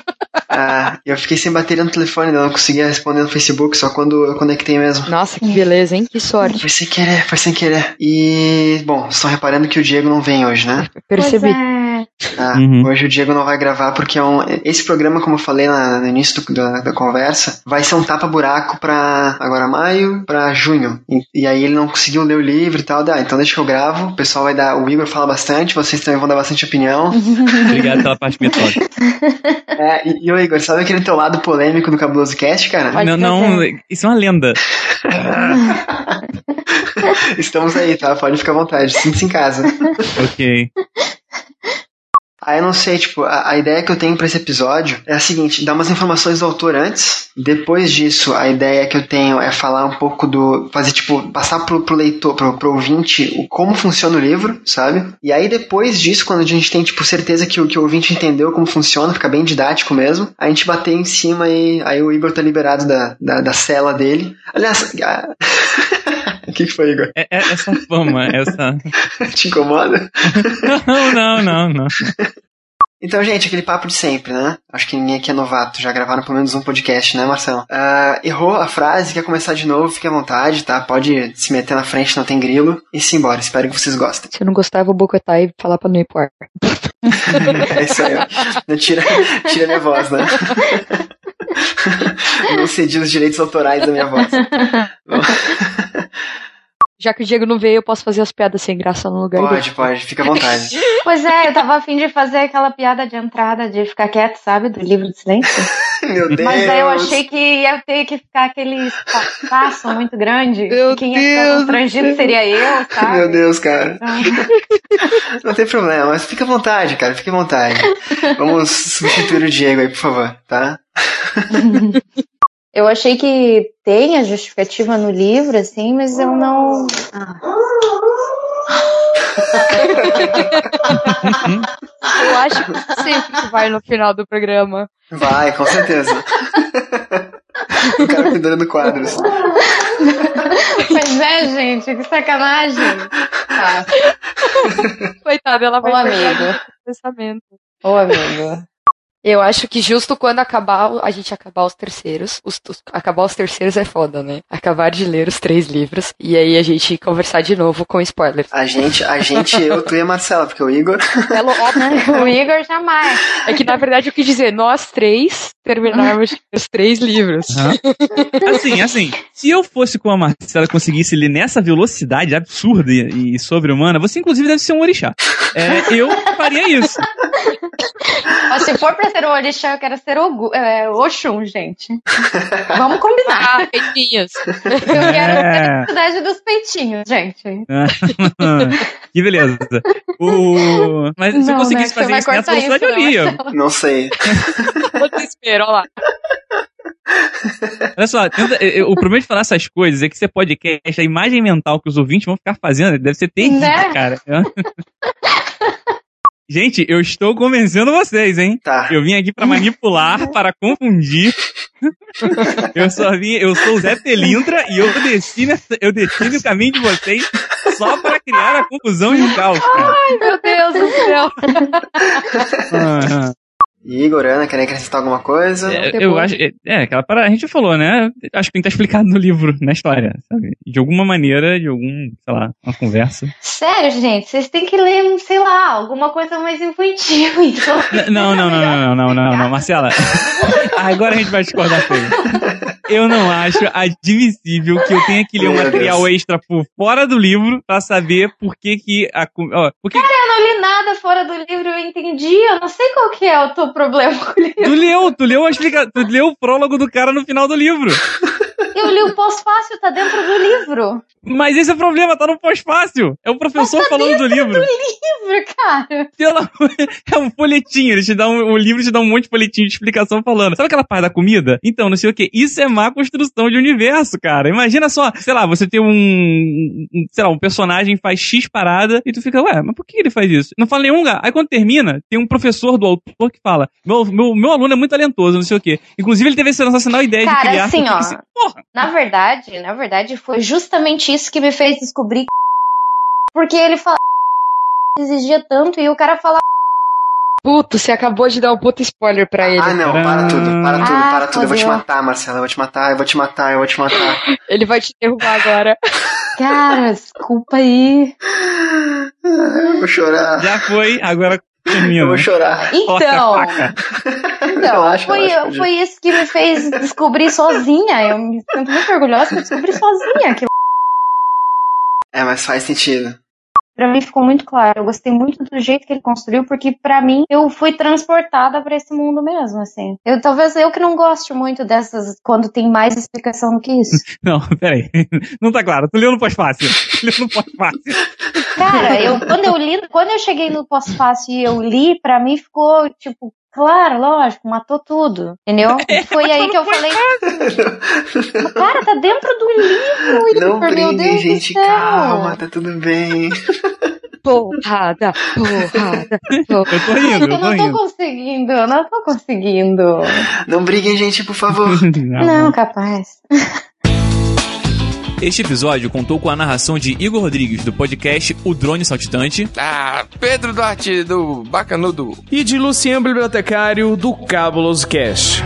Ah, eu fiquei sem bateria no telefone, eu não conseguia responder no Facebook, só quando eu conectei mesmo. Nossa, que beleza, hein? Que sorte. Foi sem querer, foi sem querer. E, bom, estão reparando que o Diego não vem hoje, né? Percebi. Pois é. Ah, Uhum. Hoje o Diego não vai gravar porque é um, esse programa, como eu falei na- no início do- da, da conversa, vai ser um tapa-buraco pra agora maio, pra junho. E, e aí ele não conseguiu ler o livro e tal. Ah, então deixa que eu gravo. O pessoal vai dar. O Igor fala bastante, vocês também vão dar bastante opinião. (laughs) Obrigado pela parte metódica. É, e, e o Igor, sabe aquele teu lado polêmico do Cabuloso Cast, cara? Pode não, não, isso é uma lenda. (laughs) Estamos aí, tá? Pode ficar à vontade, sinta-se em casa. Ok. Eu não sei, tipo, a, a ideia que eu tenho pra esse episódio é a seguinte, dar umas informações do autor antes, depois disso, a ideia que eu tenho é falar um pouco do, fazer, tipo, passar pro, pro leitor, pro, pro ouvinte, o, como funciona o livro, sabe? E aí depois disso, quando a gente tem, tipo, certeza que o, que o ouvinte entendeu como funciona, fica bem didático mesmo, a gente bater em cima e aí o Igor tá liberado da, da, da cela dele. Aliás, a- (laughs) o que, que foi, Igor? É, é- essa fama, essa. (laughs) Te incomoda? (laughs) Não, não, não, não. Então, gente, aquele papo de sempre, né? Acho que ninguém aqui é novato, já gravaram pelo menos um podcast, né, Marcelo? Ah, errou a frase, quer começar de novo, fique à vontade, tá? Pode se meter na frente, não tem grilo, e se embora. Espero que vocês gostem. Se eu não gostar, eu vou boicotar e falar pra não ir pro ar. (laughs) é isso aí, ó. Tira, tira minha voz, né? (laughs) não cedi os direitos autorais da minha voz. (laughs) Já que o Diego não veio, eu posso fazer as piadas sem graça no lugar Pode, dele. pode, fica à vontade. (laughs) Pois é, eu tava afim de fazer aquela piada de entrada de ficar quieto, sabe? Do livro de silêncio. (laughs) Meu Deus. Mas aí eu achei que ia ter que ficar aquele espaço muito grande. Meu e quem ia ficar Deus. constrangido seria eu, sabe? Meu Deus, cara. Então, (laughs) Não tem problema, mas fica à vontade, cara, fica à vontade. Vamos substituir o Diego aí, por favor, tá? Eu achei que tem a justificativa no livro, assim, mas eu não. Ah. Eu acho que sempre que vai no final do programa. Vai, com certeza. (laughs) o cara pendurando quadros. Pois é, gente, que sacanagem. Tá. Coitada, ela vai Ô, amigo. pensamento. Ô, amigo. Eu acho que justo quando acabar, a gente acabar os terceiros, os- os- acabar os terceiros é foda, né? Acabar de ler os três livros e aí a gente conversar de novo com spoilers. A gente, a gente, eu, tu e a Marcela, porque o Igor. (laughs) É lo- óbvio. (laughs) O Igor jamais. É que na verdade eu quis dizer, nós três terminarmos os três livros. Aham. Assim, assim, se eu fosse com a Marcela e conseguisse ler nessa velocidade absurda e, e sobre-humana, você inclusive deve ser um orixá. É, eu faria isso. Mas se for pra ser o Orixá, eu quero ser o é, Oxum, gente. (laughs) Vamos combinar. Ah, peitinhos. Eu quero ter É. a cidade dos peitinhos, gente. (laughs) que beleza. O... Mas se eu conseguisse né? Fazer isso nessa velocidade, eu não, lia. Não sei. Tô desespero, olha lá. Olha só, tenta- eu- eu- o problema de falar essas coisas é que você podcast, a imagem mental que os ouvintes vão ficar fazendo deve ser terrível, Né? cara. (laughs) Gente, eu estou convencendo vocês, hein? Tá. Eu vim aqui pra manipular, (laughs) para confundir. (laughs) Eu só vim, eu sou o Zé Pelintra e eu desci, nessa, eu desci no caminho de vocês só para criar a confusão e o caos, cara. Ai, meu Deus do céu. Ah, Igor, Ana, querem acrescentar alguma coisa? É, eu acho. É, é, aquela parada, a gente falou, né? Acho que tem que estar explicado no livro, na história, sabe? De alguma maneira, de algum, sei lá, uma conversa. Sério, gente, vocês têm que ler, sei lá, alguma coisa mais infantil, então. N- Não, não, não, não, não, não, não, não, Marcela. (laughs) Agora a gente vai discordar feio. Eu não acho admissível que eu tenha que ler um material extra por fora do livro pra saber por que que a. Ó, por que Eu não li nada fora do livro, eu entendi. Eu não sei qual que é o teu problema com o livro. Tu leu, tu leu explica... tu leu o prólogo do cara no final do livro. (laughs) Eu li o pós-fácil, tá dentro do livro. Mas esse é o problema, tá no pós-fácil. É o professor falando do livro. Livro, cara. Pelo amor- (laughs) É um folhetinho, eles te dão um, o livro te dá um monte de folhetinho de explicação falando. Sabe aquela parte da comida? Então, não sei o que. Isso é má construção de universo, cara. Imagina só, sei lá, você tem um, sei lá, um personagem faz X parada e tu fica, ué, mas por que ele faz isso? Não fala nenhum lugar. Aí quando termina, tem um professor do autor que fala, meu, meu, meu aluno é muito talentoso, não sei o que. Inclusive ele teve essa sensacional ideia de Cara, criar... assim, ó. Porra, Na verdade, na verdade, foi justamente isso que me fez descobrir. Porque ele fala. exigia tanto e o cara fala. Puto, você acabou de dar um puto spoiler pra ele. Ah, não, para tudo, para tudo, Ah, para tudo. Eu vou te matar, Marcela, eu vou te matar, eu vou te matar, eu vou te matar. (laughs) Ele vai te derrubar agora. Cara, desculpa aí. (laughs) Eu vou chorar. já foi, agora Eu termina. vou chorar. (laughs) Corta a Então, então Relaxa, foi, foi isso que me fez descobrir sozinha. Eu me sinto muito orgulhosa que eu descobri sozinha. Que É, mas faz sentido. pra mim ficou muito claro. Eu gostei muito do jeito que ele construiu, porque pra mim eu fui transportada pra esse mundo mesmo, assim. Eu talvez eu que não goste muito dessas quando tem mais explicação do que isso. (laughs) Não, peraí. Não tá claro. Tu leu no pós-fácil. Leu no pós-fácil. Cara, eu quando eu li, quando eu cheguei no pós-fácil e eu li, pra mim ficou tipo Claro, lógico, matou tudo, entendeu? (laughs) É, Foi aí que eu falei. Cara, tá dentro do livro, Igor, Não meu briguem, Deus gente, do céu. calma, tá tudo bem. Porrada, porrada. Eu tô rindo, Eu eu tô não tô rindo. conseguindo, eu não tô conseguindo. Não briguem, gente, por favor. (laughs) Não, capaz. Este episódio contou com a narração de Igor Rodrigues, do podcast O Drone Saltitante, Ah, Pedro Duarte do Bacanudo. E de Luciano Bibliotecário do Cabulos Cast.